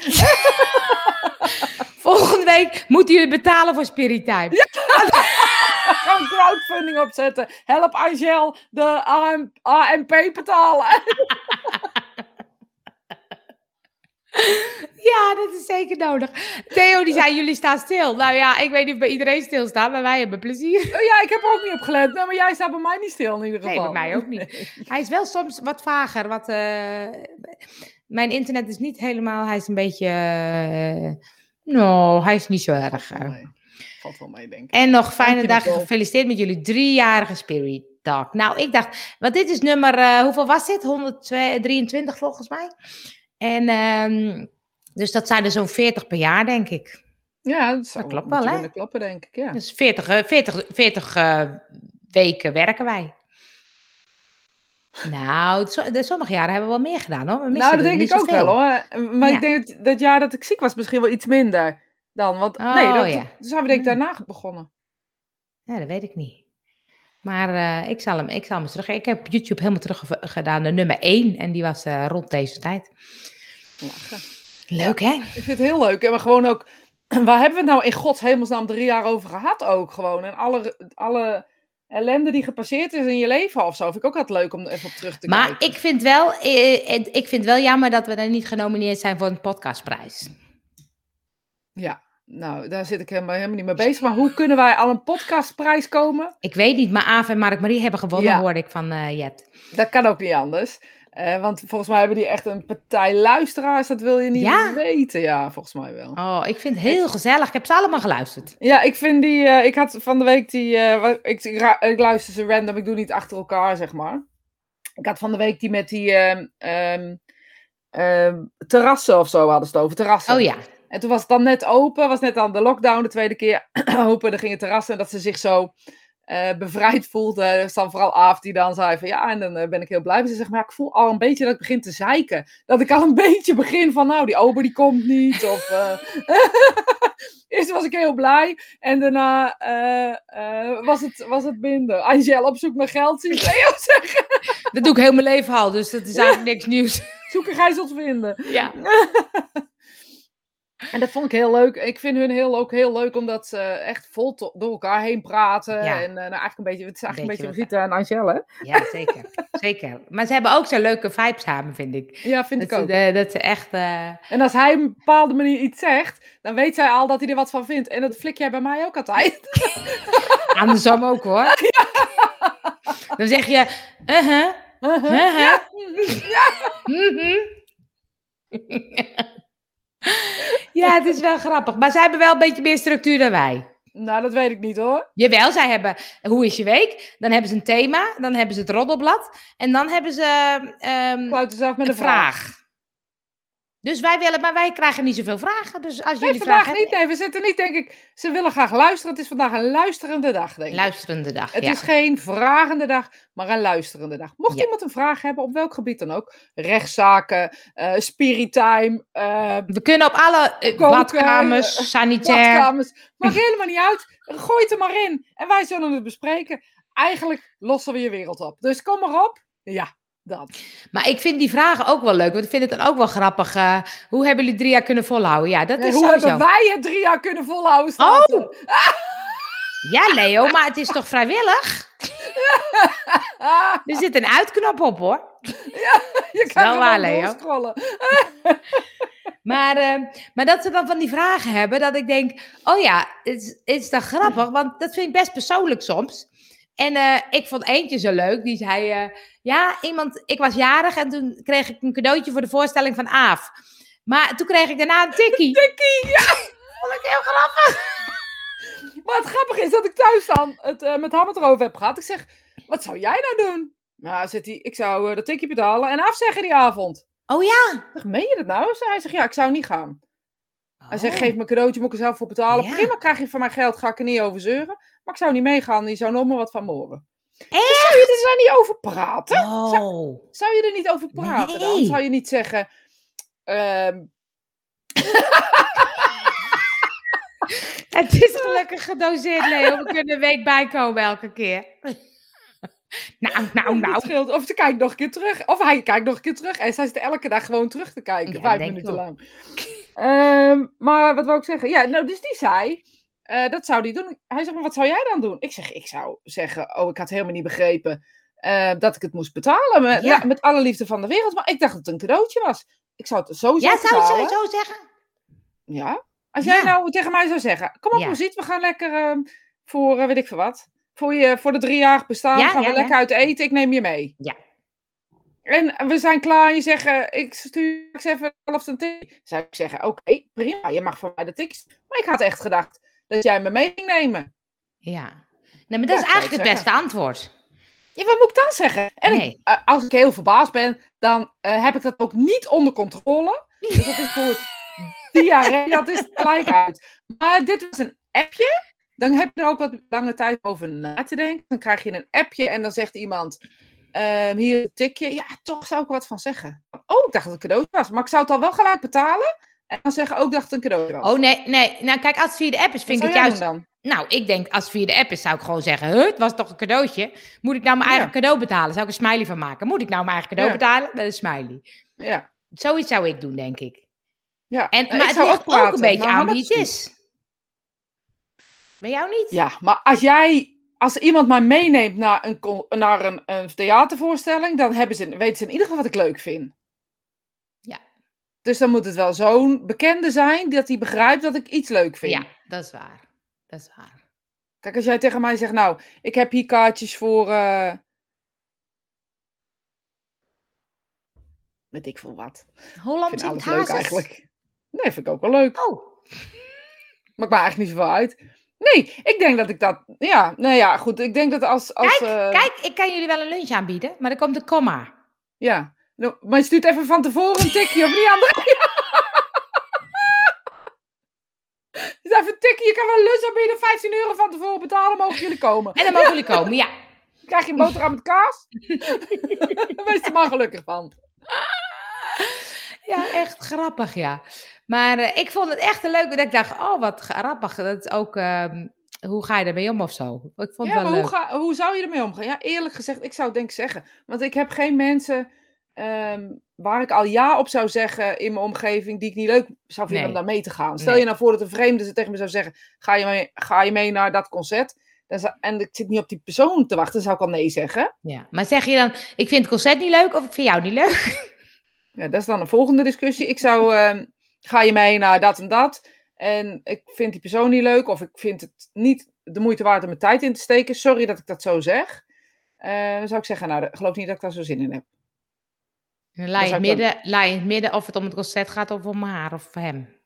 volgende week moeten jullie betalen voor Spirit Time. Gaan crowdfunding opzetten. Help Angel de AM, AMP betalen. (laughs) Ja, dat is zeker nodig. Theo, die zei, jullie staan stil. Nou ja, ik weet niet of bij iedereen stilstaat, maar wij hebben plezier. Oh ja, ik heb er ook niet op gelet. Nou, maar jij staat bij mij niet stil in ieder Nee, geval. bij mij ook niet. Hij is wel soms wat vager. Wat, eh, mijn internet is niet helemaal, hij is een beetje... nou, hij is niet zo erg. Nee, valt wel mee, denk ik. En nog fijne dag. Gefeliciteerd met jullie driejarige Spirit Talk. Nou, ik dacht, want dit is nummer, eh, hoeveel was dit? 123 volgens mij. En ehm, dus dat zijn er zo'n 40 per jaar, denk ik. Ja, dat, zou Dat klopt wel, hè? kunnen kloppen, denk ik. Ja. Dus 40, eh, 40, 40 eh, weken werken wij. Nou, sommige jaren hebben we wel meer gedaan hoor. We missen Nou, dat denk ik ook wel hoor. Maar Ja. ik denk dat dat jaar dat ik ziek was misschien wel iets minder dan. Want nee, Oh, dat, ja. zijn we denk ik daarna begonnen. Ja, dat weet ik niet. Maar eh, ik, zal hem, ik zal hem terug. Ik heb YouTube helemaal terug gedaan, de nummer 1. En die was eh, rond deze tijd. Lachen. Leuk hè? Ik vind het heel leuk. En maar gewoon ook, (clears throat) waar hebben we het nou in gods hemelsnaam drie jaar over gehad ook gewoon? En alle, alle ellende die gepasseerd is in je leven of zo. Vind ik ook altijd leuk om er even op terug te Maar kijken. ik vind, wel, eh, ik vind wel jammer dat we er niet genomineerd zijn voor een podcastprijs. Ja, nou, daar zit ik helemaal, helemaal niet mee bezig. Maar hoe kunnen wij aan een podcastprijs komen? Ik weet niet, maar Aaf en Mark Marie hebben gewonnen, Ja. hoorde ik van eh, Jet. Dat kan ook niet anders. Eh, want volgens mij hebben die echt een partij luisteraars. Dat wil je niet Ja? weten. Ja, volgens mij wel. Oh, ik vind het heel gezellig. Ik heb ze allemaal geluisterd. Ja, ik vind die. eh, ik had van de week die. ik, ik luister ze random. Ik doe niet achter elkaar, zeg maar. Ik had van de week die met die. ehm, ehm, ehm, terrassen of zo hadden ze het over. Terrassen. Oh ja. En toen was het dan net open. Was net aan de lockdown de tweede keer (clears throat) open. Dan ging het terrassen. En dat ze zich zo. eh, bevrijd voelde. Er is dan vooral Aaf die dan zei van ja, en dan eh, ben ik heel blij. Maar ze zegt, maar ja, ik voel al een beetje dat ik begin te zeiken. Dat ik al een (laughs) beetje begin van, nou, die ober die komt niet. Of, eh, (laughs) Eerst was ik heel blij. En daarna was, het, was het minder. Angel op zoek naar geld, zie ik Leo (laughs) zeggen. Dat doe ik heel mijn leven al, dus dat is eigenlijk niks nieuws. Zoeken gij zult vinden. Ja. En dat vond ik heel leuk. Ik vind hun heel, ook heel leuk omdat ze echt vol door elkaar heen praten. Ja. En eh, nou, eigenlijk een beetje, het is eigenlijk een Beetje beetje Rita en Angel, hè? Ja, zeker. (laughs) zeker. Maar ze hebben ook zo'n leuke vibe samen, vind ik. Ja, vind Dat ik ze, ook. dat ze echt... eh, En als hij op een bepaalde manier iets zegt, dan weet zij al dat hij er wat van vindt. En dat flik jij bij mij ook altijd. (laughs) andersom ook, hoor. (laughs) Dan zeg je... uh-huh, uh-huh, Ja. mhm. Ja, het is wel grappig. Maar zij hebben wel een beetje meer structuur dan wij. Nou, dat weet ik niet hoor. Jawel, zij hebben hoe is je week? Dan hebben ze een thema, dan hebben ze het roddelblad en dan hebben ze Sluiten ze af met een een vraag. vraag. Dus wij willen, maar wij krijgen niet zoveel vragen. Dus als Nee, jullie vandaag vragen niet. Nee, we zitten niet, denk ik. Ze willen graag luisteren. Het is vandaag een luisterende dag, denk ik. luisterende dag. Het ja. is geen vragende dag, maar een luisterende dag. Mocht Ja. iemand een vraag hebben, op welk gebied dan ook. Rechtszaken, eh spiritime, eh We kunnen op alle Koken, badkamers, eh, sanitair. badkamers. Maakt (laughs) helemaal niet uit. Gooi het er maar in. En wij zullen het bespreken. Eigenlijk lossen we je wereld op. Dus kom maar op. Ja, dat. Maar ik vind die vragen ook wel leuk, want ik vind het dan ook wel grappig. eh, hoe hebben jullie drie jaar kunnen volhouden? Ja, dat Nee, is hoe sowieso. hebben wij het drie jaar kunnen volhouden? staat Oh! (laughs) Ja, Leo, maar het is toch vrijwillig? (laughs) Er zit een uitknop op, hoor. (laughs) je wel kan waar, gewoon Leo. Maar, eh, maar dat ze dan van die vragen hebben, dat ik denk, oh ja, het is, het is dan grappig, want dat vind ik best persoonlijk soms. En eh, ik vond eentje zo leuk, die zei, eh, ja, iemand, ik was jarig en toen kreeg ik een cadeautje voor de voorstelling van Aaf. Maar toen kreeg ik daarna een tikkie. Tikkie, ja. (laughs) vond ik heel grappig. (laughs) Maar het grappige is dat ik thuis dan het eh, met Hammer erover heb gehad. Ik zeg, wat zou jij nou doen? Nou, zit hij, ik zou dat tikje betalen en afzeggen die avond. Oh ja. Zeg, meen je dat nou? Hij zegt, ja, ik zou niet gaan. Hij zegt, Oh. geef me een cadeautje, moet ik er zelf voor betalen. Ja. Prima, krijg je van mijn geld, ga ik er niet over zeuren. Maar ik zou niet meegaan, die zou nog maar wat van moren. Echt? Zou je er dan niet over praten? Oh. Zou je er niet over praten dan? Zou je niet zeggen... ehm, (laughs) Het is gelukkig gedoseerd, Leo. We kunnen een week bijkomen elke keer. (laughs) Nou, nou, nou. Of ze kijkt nog een keer terug. Of hij kijkt nog een keer terug. En zij zit elke dag gewoon terug te kijken. Ja, vijf minuten lang. Ehm, maar wat wil ik zeggen? Ja, nou, dus die zei. Eh, dat zou die doen. Hij zegt, maar wat zou jij dan doen? Ik zeg, ik zou zeggen, oh, ik had helemaal niet begrepen eh, dat ik het moest betalen. Met, Ja. ja, met alle liefde van de wereld. Maar ik dacht dat het een cadeautje was. Ik zou het sowieso Ja, zou betalen. je zo zeggen? Ja. Als Ja. jij nou tegen mij zou zeggen, kom op, Ja. Rosiet, we gaan lekker ehm, voor, eh, weet ik veel wat. Voor, je, voor de driejarig bestaan Ja, gaan ja, we ja. lekker uit eten, ik neem je mee. Ja. En we zijn klaar, je zegt, ik stuur even helft een tik. Zou ik zeggen, oké, prima, je mag voor mij de tickets. Maar ik had echt gedacht dat jij me mee ging nemen. Ja. Nee, maar dat Ja, is eigenlijk het beste antwoord. Ja, wat moet ik dan zeggen? En ik- eh, als ik heel verbaasd ben, dan eh, heb ik dat ook niet onder controle. Dus dat is (laughs) voor diarree, dat is gelijk uit. Maar dit was een appje. Dan heb je er ook wat lange tijd over na te denken. Dan krijg je een appje en dan zegt iemand, ehm, hier een tikje. Ja, toch zou ik er wat van zeggen. Oh, ik dacht dat het cadeautje was. Maar ik zou het al wel gelijk betalen. En dan zeggen ook dat het een cadeautje was. Oh nee, nee. Nou kijk, als het via de app is, Wat vind ik het juist... dan? Nou, ik denk, als het via de app is, zou ik gewoon zeggen... Huh, het was toch een cadeautje? Moet ik nou mijn Ja. eigen cadeau betalen? Zou ik een smiley van maken? Moet ik nou mijn eigen cadeau Ja. betalen? Met een smiley. Ja. Zoiets zou ik doen, denk ik. ja. En, maar ik het zou ligt ook, praten, een beetje aan wie het is. Bij jou niet? Ja, maar als jij, als iemand mij meeneemt naar een, naar een, een theatervoorstelling, dan hebben ze, weten ze in ieder geval wat ik leuk vind. Dus dan moet het wel zo'n bekende zijn dat hij begrijpt dat ik iets leuk vind. Ja, dat is waar. Dat is waar. Kijk, als jij tegen mij zegt, nou, ik heb hier kaartjes voor. eh, Weet ik veel wat. Ik Holland vind zingt alles leuk eigenlijk. Nee, vind ik ook wel leuk. Oh, (laughs) Maakt me eigenlijk niet zoveel uit. Nee, ik denk dat ik dat. Ja, nou ja, goed. Ik denk dat als. als eh, kijk, ik kan jullie wel een lunch aanbieden, maar er komt een komma. Ja, maar je stuurt even van tevoren een tikje of niet, André? (laughs) Dus even een tikje, je kan wel lus aanbieden, 15 euro van tevoren betalen, mogen jullie komen. En dan mogen jullie komen, ja. (laughs) Krijg je een boterham met kaas? (laughs) Wees er maar gelukkig van. Ja, echt grappig, ja. Maar eh, ik vond het echt een leuke, dat ik dacht, oh, wat grappig. Dat is ook, ehm, hoe ga je ermee om of zo? Ik vond het wel maar leuk. hoe, ga, hoe zou je ermee omgaan? Ja, eerlijk gezegd, ik zou het denk ik zeggen. Want ik heb geen mensen ehm, waar ik al ja op zou zeggen in mijn omgeving die ik niet leuk zou vinden om daar mee te gaan. Stel Nee. je nou voor dat een vreemde ze tegen me zou zeggen, ga je mee, ga je mee naar dat concert? Dan zou- en ik zit niet op die persoon te wachten, dan zou ik al nee zeggen. Ja. Maar zeg je dan, ik vind het concert niet leuk of ik vind jou niet leuk? (laughs) Ja, dat is dan een volgende discussie. Ik zou, ehm, ga je mee naar dat en dat? En ik vind die persoon niet leuk, of ik vind het niet de moeite waard om mijn tijd in te steken. Sorry dat ik dat zo zeg. Eh, dan zou ik zeggen, nou, ik geloof niet dat ik daar zo zin in heb. Dan laai je, zou het dan- midden, laai je het midden of het om het concert gaat of om haar of hem.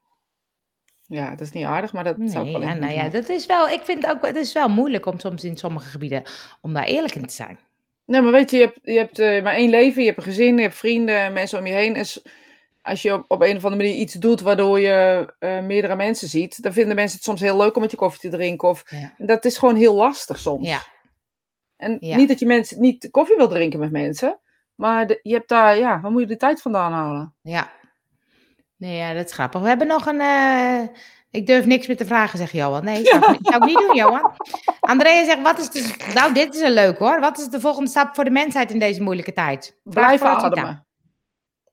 Ja, dat is niet aardig, maar dat zou ik Nee, wel ja, in nou ja, dat is wel, ik vind het ook, het is wel moeilijk om soms in sommige gebieden, om daar eerlijk in te zijn. Nee, maar weet je, je hebt, je hebt eh, maar één leven, je hebt een gezin, je hebt vrienden, mensen om je heen. En als je op, op een of andere manier iets doet waardoor je eh, meerdere mensen ziet, dan vinden mensen het soms heel leuk om met je koffie te drinken. Of, Ja. Dat is gewoon heel lastig soms. Ja. En Ja. niet dat je mensen niet koffie wil drinken met mensen, maar de- je hebt daar, ja, waar moet je de tijd vandaan halen? Ja. Nee, ja, dat is grappig. We hebben nog een. eh, ik durf niks meer te vragen, zegt Johan. Nee, zou, niet- zou ik niet doen, Johan. (laughs) Andrea zegt: wat is de. Nou, dit is een leuk hoor. Wat is de volgende stap voor de mensheid in deze moeilijke tijd? Blijven ademen.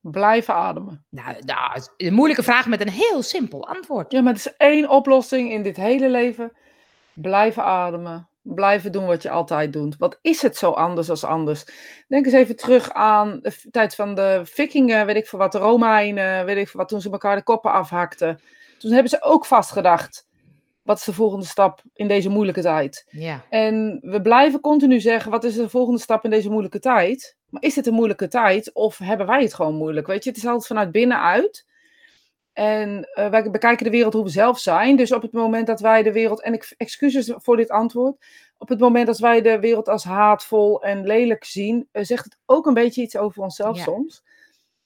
Blijven ademen. Nou, nou, is een moeilijke vraag met een heel simpel antwoord. Ja, maar het is één oplossing in dit hele leven. Blijven ademen. Blijven doen wat je altijd doet. Wat is het zo anders als anders? Denk eens even terug aan de tijd van de vikingen, weet ik veel wat, de Romeinen, weet ik veel wat, toen ze elkaar de koppen afhakten. Toen hebben ze ook vastgedacht, wat is de volgende stap in deze moeilijke tijd? Ja. En we blijven continu zeggen, wat is de volgende stap in deze moeilijke tijd? Maar is dit een moeilijke tijd of hebben wij het gewoon moeilijk? Weet je, het is altijd vanuit binnenuit. En eh, wij bekijken de wereld hoe we zelf zijn. Dus op het moment dat wij de wereld, en ik excuses voor dit antwoord, op het moment dat wij de wereld als haatvol en lelijk zien, eh, zegt het ook een beetje iets over onszelf Ja. soms.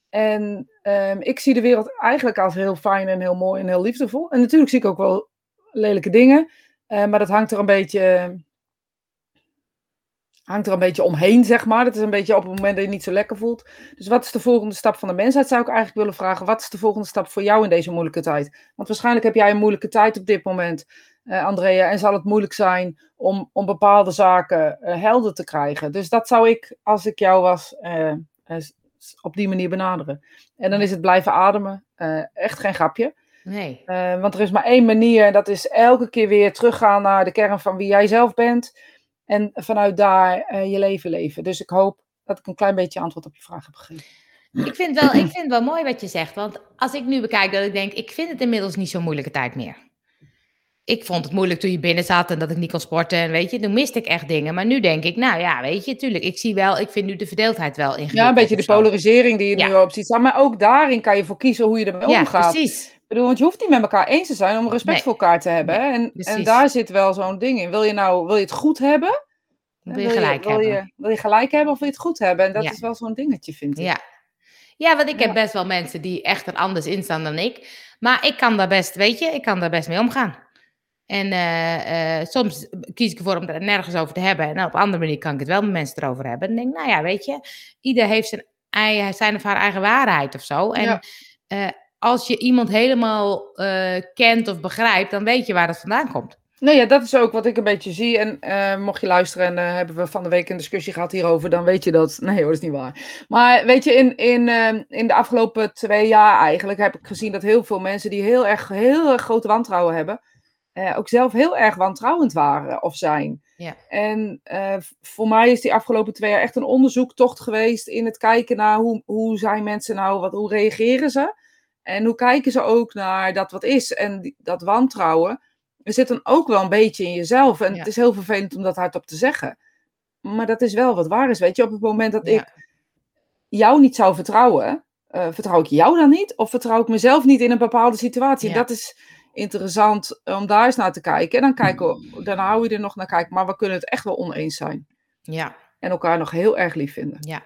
En ehm, ik zie de wereld eigenlijk als heel fijn en heel mooi en heel liefdevol. En natuurlijk zie ik ook wel lelijke dingen, eh, maar dat hangt er een beetje hangt er een beetje omheen, zeg maar. Dat is een beetje op het moment dat je niet zo lekker voelt. Dus wat is de volgende stap van de mensheid, zou ik eigenlijk willen vragen. Wat is de volgende stap voor jou in deze moeilijke tijd? Want waarschijnlijk heb jij een moeilijke tijd op dit moment. eh, Andrea, en zal het moeilijk zijn om, om bepaalde zaken eh, helder te krijgen. Dus dat zou ik, als ik jou was, eh, op die manier benaderen. En dan is het blijven ademen. echt geen grapje. Nee. Want er is maar één manier, en dat is elke keer weer teruggaan naar de kern van wie jij zelf bent. En vanuit daar eh, je leven leven. Dus ik hoop dat ik een klein beetje antwoord op je vraag heb gegeven. Ik vind, wel, ik vind het wel mooi wat je zegt. Want als ik nu bekijk dat ik denk, ik vind het inmiddels niet zo'n moeilijke tijd meer. Ik vond het moeilijk toen je binnen zat en dat ik niet kon sporten. En weet je, toen miste ik echt dingen. Maar nu denk ik, nou ja, weet je, tuurlijk. Ik zie wel, ik vind nu de verdeeldheid wel ingewikkeld. Ja, een beetje de polarisering die je Ja. nu op ziet staan. Maar ook daarin kan je voor kiezen hoe je ermee Ja, omgaat. precies. Ik bedoel, want je hoeft niet met elkaar eens te zijn om respect Nee. voor elkaar te hebben. en, en daar zit wel zo'n ding in. Wil je nou wil je het goed hebben? Wil je gelijk wil hebben. Je, wil je gelijk hebben of wil je het goed hebben? En dat Ja. is wel zo'n dingetje, vind ik. Ja. ja, want ik heb Ja. best wel mensen die echt er anders in staan dan ik. Maar ik kan daar best, weet je, ik kan daar best mee omgaan. En eh, eh, soms kies ik ervoor om het nergens over te hebben. En op een andere manier kan ik het wel met mensen erover hebben. En denk, nou ja, weet je, ieder heeft zijn, zijn of haar eigen waarheid of zo. En Ja. eh, als je iemand helemaal eh, kent of begrijpt, dan weet je waar het vandaan komt. Nou ja, dat is ook wat ik een beetje zie. En eh, mocht je luisteren en eh, hebben we van de week een discussie gehad hierover, dan weet je dat. (laughs) Nee hoor, dat is niet waar. Maar weet je, in, in, in de afgelopen twee jaar eigenlijk heb ik gezien dat heel veel mensen die heel erg, heel erg grote wantrouwen hebben, ook zelf heel erg wantrouwend waren of zijn. Ja. En voor mij is die afgelopen twee jaar echt een onderzoektocht geweest in het kijken naar hoe, hoe zijn mensen nou, wat, hoe reageren ze? En hoe kijken ze ook naar dat wat is? En die- dat wantrouwen er zit dan ook wel een beetje in jezelf. En Ja. het is heel vervelend om dat hardop te zeggen. Maar dat is wel wat waar is. Weet je, op het moment dat Ja. ik jou niet zou vertrouwen, eh, vertrouw ik jou dan niet? Of vertrouw ik mezelf niet in een bepaalde situatie? Ja. Dat is interessant om daar eens naar te kijken. En dan kijken we, dan hou je er nog naar kijken. Maar we kunnen het echt wel oneens zijn. Ja, En elkaar nog heel erg lief vinden. ja.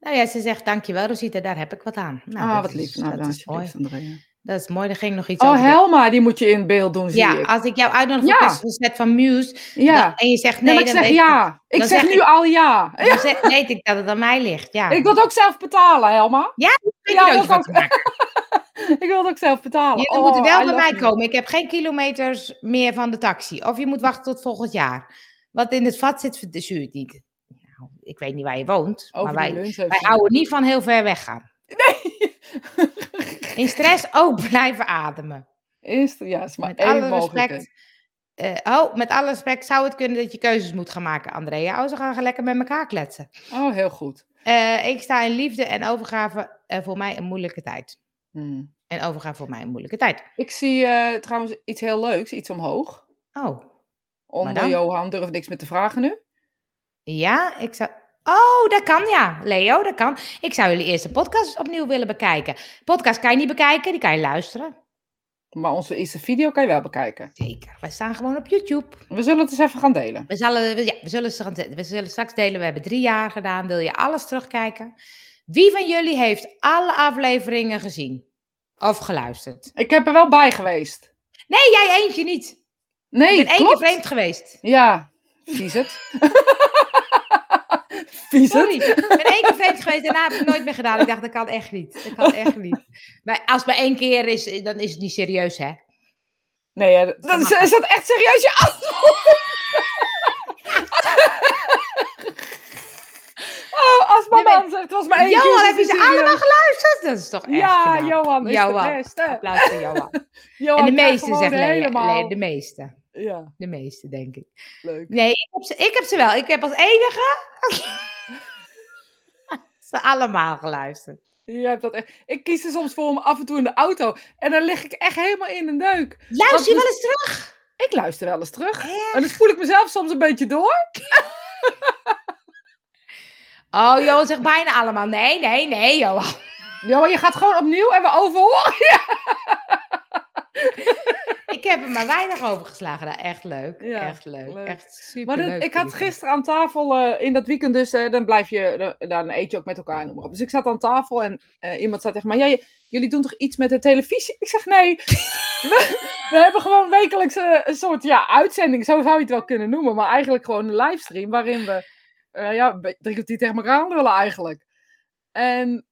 Nou ja, ze zegt, dankjewel Rosita, daar heb ik wat aan. Nou, ah, dat wat is- lief. Nou, dat is mooi. Andrea. Dat is mooi, daar ging nog iets Oh, over. Helma, die moet je in beeld doen, zie Ja, ik. als ik jou uitnodig voor Ja. een concert van Muse Ja. dan- en je zegt Nee, nee, maar ik dan zeg ja. Ik dan zeg nu ik- al ja. Ik, dan zeg, weet ik dat het aan mij ligt. Ja, Ik wil het ook zelf betalen, Helma. Ja, cadeautje dat van ook. (laughs) Ik wil het ook zelf betalen. Je moet Oh, wel I bij mij you. komen. Ik heb geen kilometers meer van de taxi. Of je moet wachten tot volgend jaar. Wat in het vat zit, verzuurt niet. Nou, ik weet niet waar je woont, Over maar wij, wij houden niet van heel ver weggaan. In stress ook (laughs) blijven ademen. Is ja, is maar Met één alle mogelijkheid. respect. eh, oh, met alle respect zou het kunnen dat je keuzes moet gaan maken, Andrea. Oh, ze gaan lekker met elkaar kletsen. Oh, heel goed. Eh, ik sta in liefde en overgave eh, voor mij een moeilijke tijd. Hmm. En overgave voor mij een moeilijke tijd. Ik zie trouwens iets heel leuks, iets omhoog. Oh, Onder? Johan durf niks meer te vragen nu. Ja, ik zou... Oh, dat kan ja, Leo, dat kan. Ik zou jullie eerste podcast opnieuw willen bekijken. Podcast kan je niet bekijken, die kan je luisteren. Maar onze eerste video kan je wel bekijken. Zeker, wij staan gewoon op YouTube. We zullen het eens even gaan delen. We zullen, ja, we, zullen, ze- we zullen straks delen, we hebben drie jaar gedaan. Wil je alles terugkijken? Wie van jullie heeft alle afleveringen gezien? Of geluisterd? Ik heb er wel bij geweest. Nee, jij eentje niet. Nee, ik ben één keer vreemd geweest. Ja, vies het. (laughs) vies Sorry, het. ik ben één keer vreemd geweest. Daarna heb ik het nooit meer gedaan. Ik dacht, dat kan echt niet. Dat kan echt niet. Maar als het maar één keer is, dan is het niet serieus, hè? Nee, ja, dat is, is dat echt serieus je antwoord? oh, als mijn Nee, maar- man zegt, het was maar één keer. Johan, is heb je het ze serieus. allemaal geluisterd? Dat is toch echt Ja, knap. Johan is Johan. de beste. Applaus voor Johan. (laughs) Johan en de meeste, zegt helemaal... Lea, De meeste. Ja, De meeste, denk ik. leuk. Nee, ik heb, ze, ik heb ze wel. Ik heb als enige ze allemaal geluisterd. Je hebt dat echt... Ik kies er soms voor om af en toe in de auto. En dan lig ik echt helemaal in een deuk. Luister je wel eens terug? Ik luister wel eens terug. Echt? En dan spoel ik mezelf soms een beetje door. (laughs) Oh, Johan zegt bijna allemaal. Nee, nee, nee, Johan. Johan, je gaat gewoon opnieuw en we overhoren. (laughs) Ik heb er maar weinig over geslagen. Nou, echt leuk. Ja, echt leuk. leuk. Echt super Maar dat- ik had gisteren aan tafel eh, in dat weekend, dus eh, dan blijf je, dan, dan eet je ook met elkaar. en noem maar op. Dus ik zat aan tafel en eh, iemand zei tegen mij: ja, jullie doen toch iets met de televisie? Ik zeg nee. (laughs) we, we hebben gewoon wekelijks een soort ja, uitzending, zo zou je het wel kunnen noemen, maar eigenlijk gewoon een livestream waarin we ja, drie kwartier tegen elkaar willen eigenlijk. En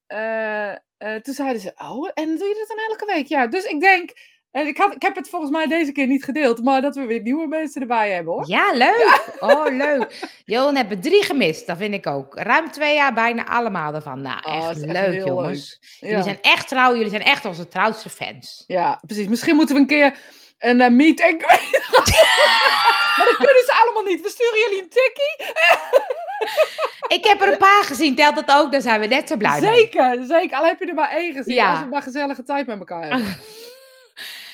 toen zeiden ze: oh, en doe je dat dan elke week? Ja, dus ik denk. En ik, had, ik heb het volgens mij deze keer niet gedeeld, maar dat we weer nieuwe mensen erbij hebben hoor. Ja, leuk. Oh, leuk. Johan hebben drie gemist, dat vind ik ook. Ruim twee jaar bijna allemaal ervan. Nou, Oh, echt leuk, jongens. Ja. Jullie zijn echt trouw, jullie zijn echt onze trouwste fans. Ja, precies. Misschien moeten we een keer een eh, meet greet. (laughs) maar dat kunnen ze allemaal niet. We sturen jullie een tikkie. (laughs) Ik heb er een paar gezien, telt dat ook, daar zijn we net zo blij mee. Zeker, zeker. Al heb je er maar één gezien. Ja. Als we maar gezellige tijd met elkaar hebben. (laughs)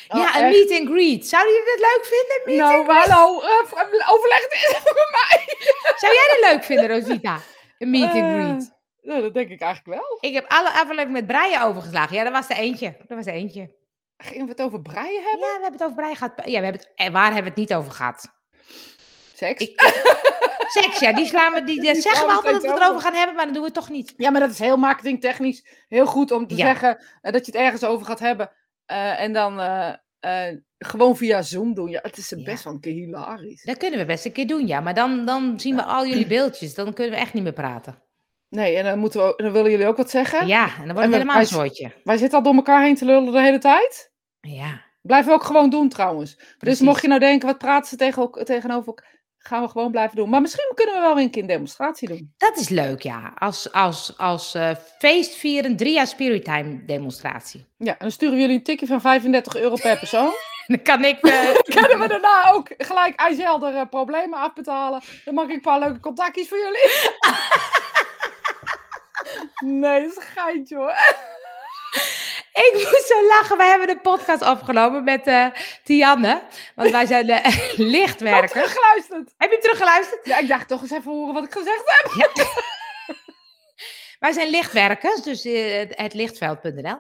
Oh, ja, een echt. meet and greet. Zouden jullie dat leuk vinden? een meet Nou, and greet? hallo. eh, overleg het met mij. (laughs) Zou jij dat leuk vinden, Rosita? Een meet and Eh, greet. nou, dat denk ik eigenlijk wel. Ik heb alle afleveringen met Brian overgeslagen. Ja, dat was er eentje. Dat was er eentje. Gingen we het over breien Ja, hebben? we hebben het over Brian gehad. Ja, we hebben het, en waar hebben we het niet over gehad? Seks? Ik- (laughs) Seks, ja, die slaan we, die, Die zeggen we altijd dat we het erover over. gaan hebben, maar dan doen we toch niet. Ja, maar dat is heel marketingtechnisch heel goed om te Ja. zeggen eh, dat je het ergens over gaat hebben. Eh, en dan eh, eh, gewoon via Zoom doen. Ja, het is Ja. best wel een keer hilarisch. Dat kunnen we best een keer doen, ja. Maar dan, dan zien we al jullie beeldjes. Dan kunnen we echt niet meer praten. Nee, en dan, moeten we, ook- dan willen jullie ook wat zeggen. Ja, en dan wordt het we- helemaal een soortje. Wij zitten al door elkaar heen te lullen de hele tijd. Ja, Blijven we ook gewoon doen trouwens. Dus mocht je nou denken, wat praten ze tegen, tegenover elkaar? Gaan we gewoon blijven doen. Maar misschien kunnen we wel weer een keer een demonstratie doen. dat is leuk, ja. Als, als, als eh feestvierend drie jaar Spirit-time demonstratie. Ja, en dan sturen we jullie een tikje van 35 euro per persoon. (laughs) Dan kan ik... eh, (laughs) Kunnen we daarna ook gelijk IJsselder uh, problemen afbetalen? Dan mag ik een paar leuke contactjes voor jullie. (laughs) nee, dat is een geintje hoor. Ik moest zo lachen. Wij hebben de podcast opgenomen met eh Tianne. Want wij zijn de lichtwerkers. Teruggeluisterd. Ja, ik dacht toch eens even horen wat ik gezegd heb. (laughs) Wij zijn lichtwerkers, dus eh, het- lichtveld.nl.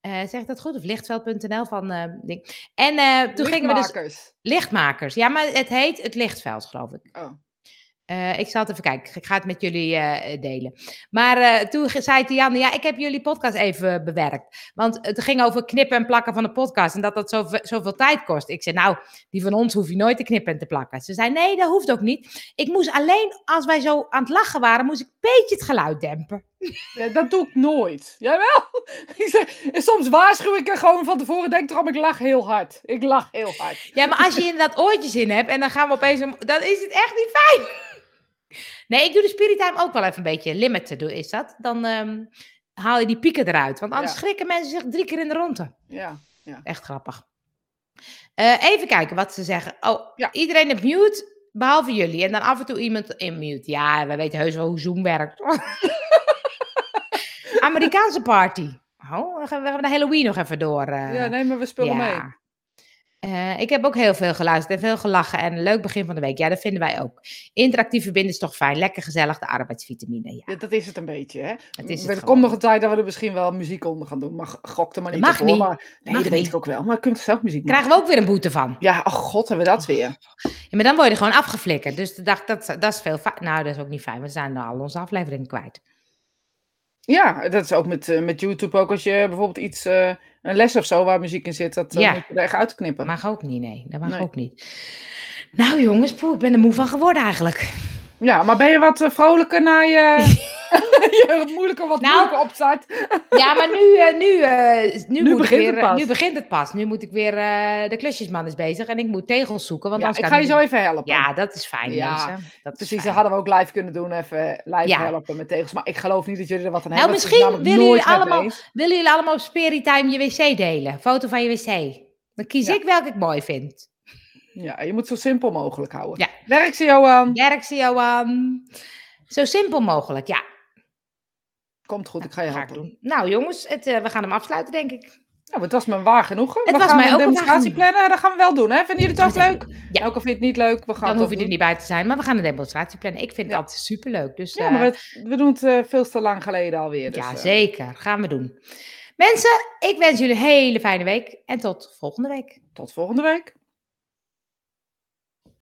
Eh zeg ik dat goed? Of lichtveld.nl van eh, ding. En toen gingen we dus Lichtmakers. lichtmakers. Ja, maar het heet het lichtveld, geloof ik. Oh. Eh, ik zal het even kijken. Ik ga het met jullie eh, delen. Maar eh, toen zei Tianne, ja, ik heb jullie podcast even bewerkt. Want het ging over knippen en plakken van de podcast. En dat dat zoveel, zoveel tijd kost. Ik zei, nou, die van ons hoef je nooit te knippen en te plakken. Ze zei, nee, dat hoeft ook niet. Ik moest alleen, als wij zo aan het lachen waren, moest ik een beetje het geluid dempen. Ja, dat doe ik nooit. Jawel. (laughs) Ik zeg, en soms waarschuw ik er gewoon van tevoren. Denk erom, ik lach heel hard. Ik lach heel hard. Ja, maar als je inderdaad oortjes in hebt en dan gaan we opeens... Een, dan is het echt niet fijn. Nee, ik doe de spirit time ook wel even een beetje limited, is dat? Dan ehm, haal je die pieken eruit. Want anders Ja. schrikken mensen zich drie keer in de ronde. Ja. Echt grappig. Eh, even kijken wat ze zeggen. Oh, Ja. iedereen op mute, behalve jullie. En dan af en toe iemand in mute. Ja, we weten heus wel hoe Zoom werkt. (laughs) Amerikaanse party. Oh, we gaan de Halloween nog even door. eh. ja, nee, maar we spullen mee. Eh, ik heb ook heel veel geluisterd en veel gelachen en een leuk begin van de week. Ja, dat vinden wij ook. Interactief verbinden is toch fijn. Lekker gezellig, de arbeidsvitamine. Ja, Ja, dat is het een beetje, hè? het is het er komt nog een tijd dat we er misschien wel muziek onder gaan doen. Maar gok er maar Dat niet mag niet. Maar, nee, Mag dat weet ik ook wel. Maar je kunt zelf muziek maken. Krijgen we ook weer een boete van. Ja, oh god, hebben we dat weer. Ja, maar dan word je gewoon afgeflikkerd. Dus dacht, dat, dat is veel fijn. Nou, dat is ook niet fijn. We zijn al onze afleveringen kwijt. Ja, dat is ook met, eh, met YouTube ook. Als je bijvoorbeeld iets, eh, een les of zo waar muziek in zit, dat Ja. moet je er echt uitknippen. Mag ook niet, nee. Dat mag Nee. ook niet. Nou jongens, poeh, ik ben er moe van geworden eigenlijk. Ja, maar ben je wat eh, vrolijker na je, (laughs) (laughs) je moeilijke, wat Nou, moeilijke opstart? (laughs) Ja, maar nu, eh, nu, eh, nu, Nu moet begint ik weer, het pas. nu begint het pas. Nu moet ik weer, eh, de klusjesman is bezig en ik moet tegels zoeken. Want Ja, ik ga je zo even helpen. Ja, dat is fijn Ja, mensen. Dat Precies, dat hadden we ook live kunnen doen, even live Ja. helpen met tegels. Maar ik geloof niet dat jullie er wat aan Nou, hebben. misschien willen jullie allemaal-. Willen jullie allemaal op Spiritime je wc delen? Foto van je wc. Dan kies ik welke ik mooi vind. Ja, je moet zo simpel mogelijk houden. Ja. Werk ze, Johan. Werk Johan. Zo simpel mogelijk, ja. Komt goed, ik ga je Ga helpen. doen. Nou jongens, het, eh, we gaan hem afsluiten denk ik. Maar het was me waar genoegen. Het we was gaan mij een ook demonstratie plannen. Dat gaan we wel doen, hè? Vinden jullie het ook Dat leuk? Ja. Ook al vind je het niet leuk, we gaan Dan het hoef je er niet bij te zijn, maar we gaan een demonstratie plannen. Ik vind Ja. dat superleuk. Dus, eh, Ja, maar we, we doen het eh, veel te lang geleden alweer. Dus, ja, eh, zeker. Gaan we doen. Mensen, ik wens jullie een hele fijne week en tot volgende week. tot volgende week.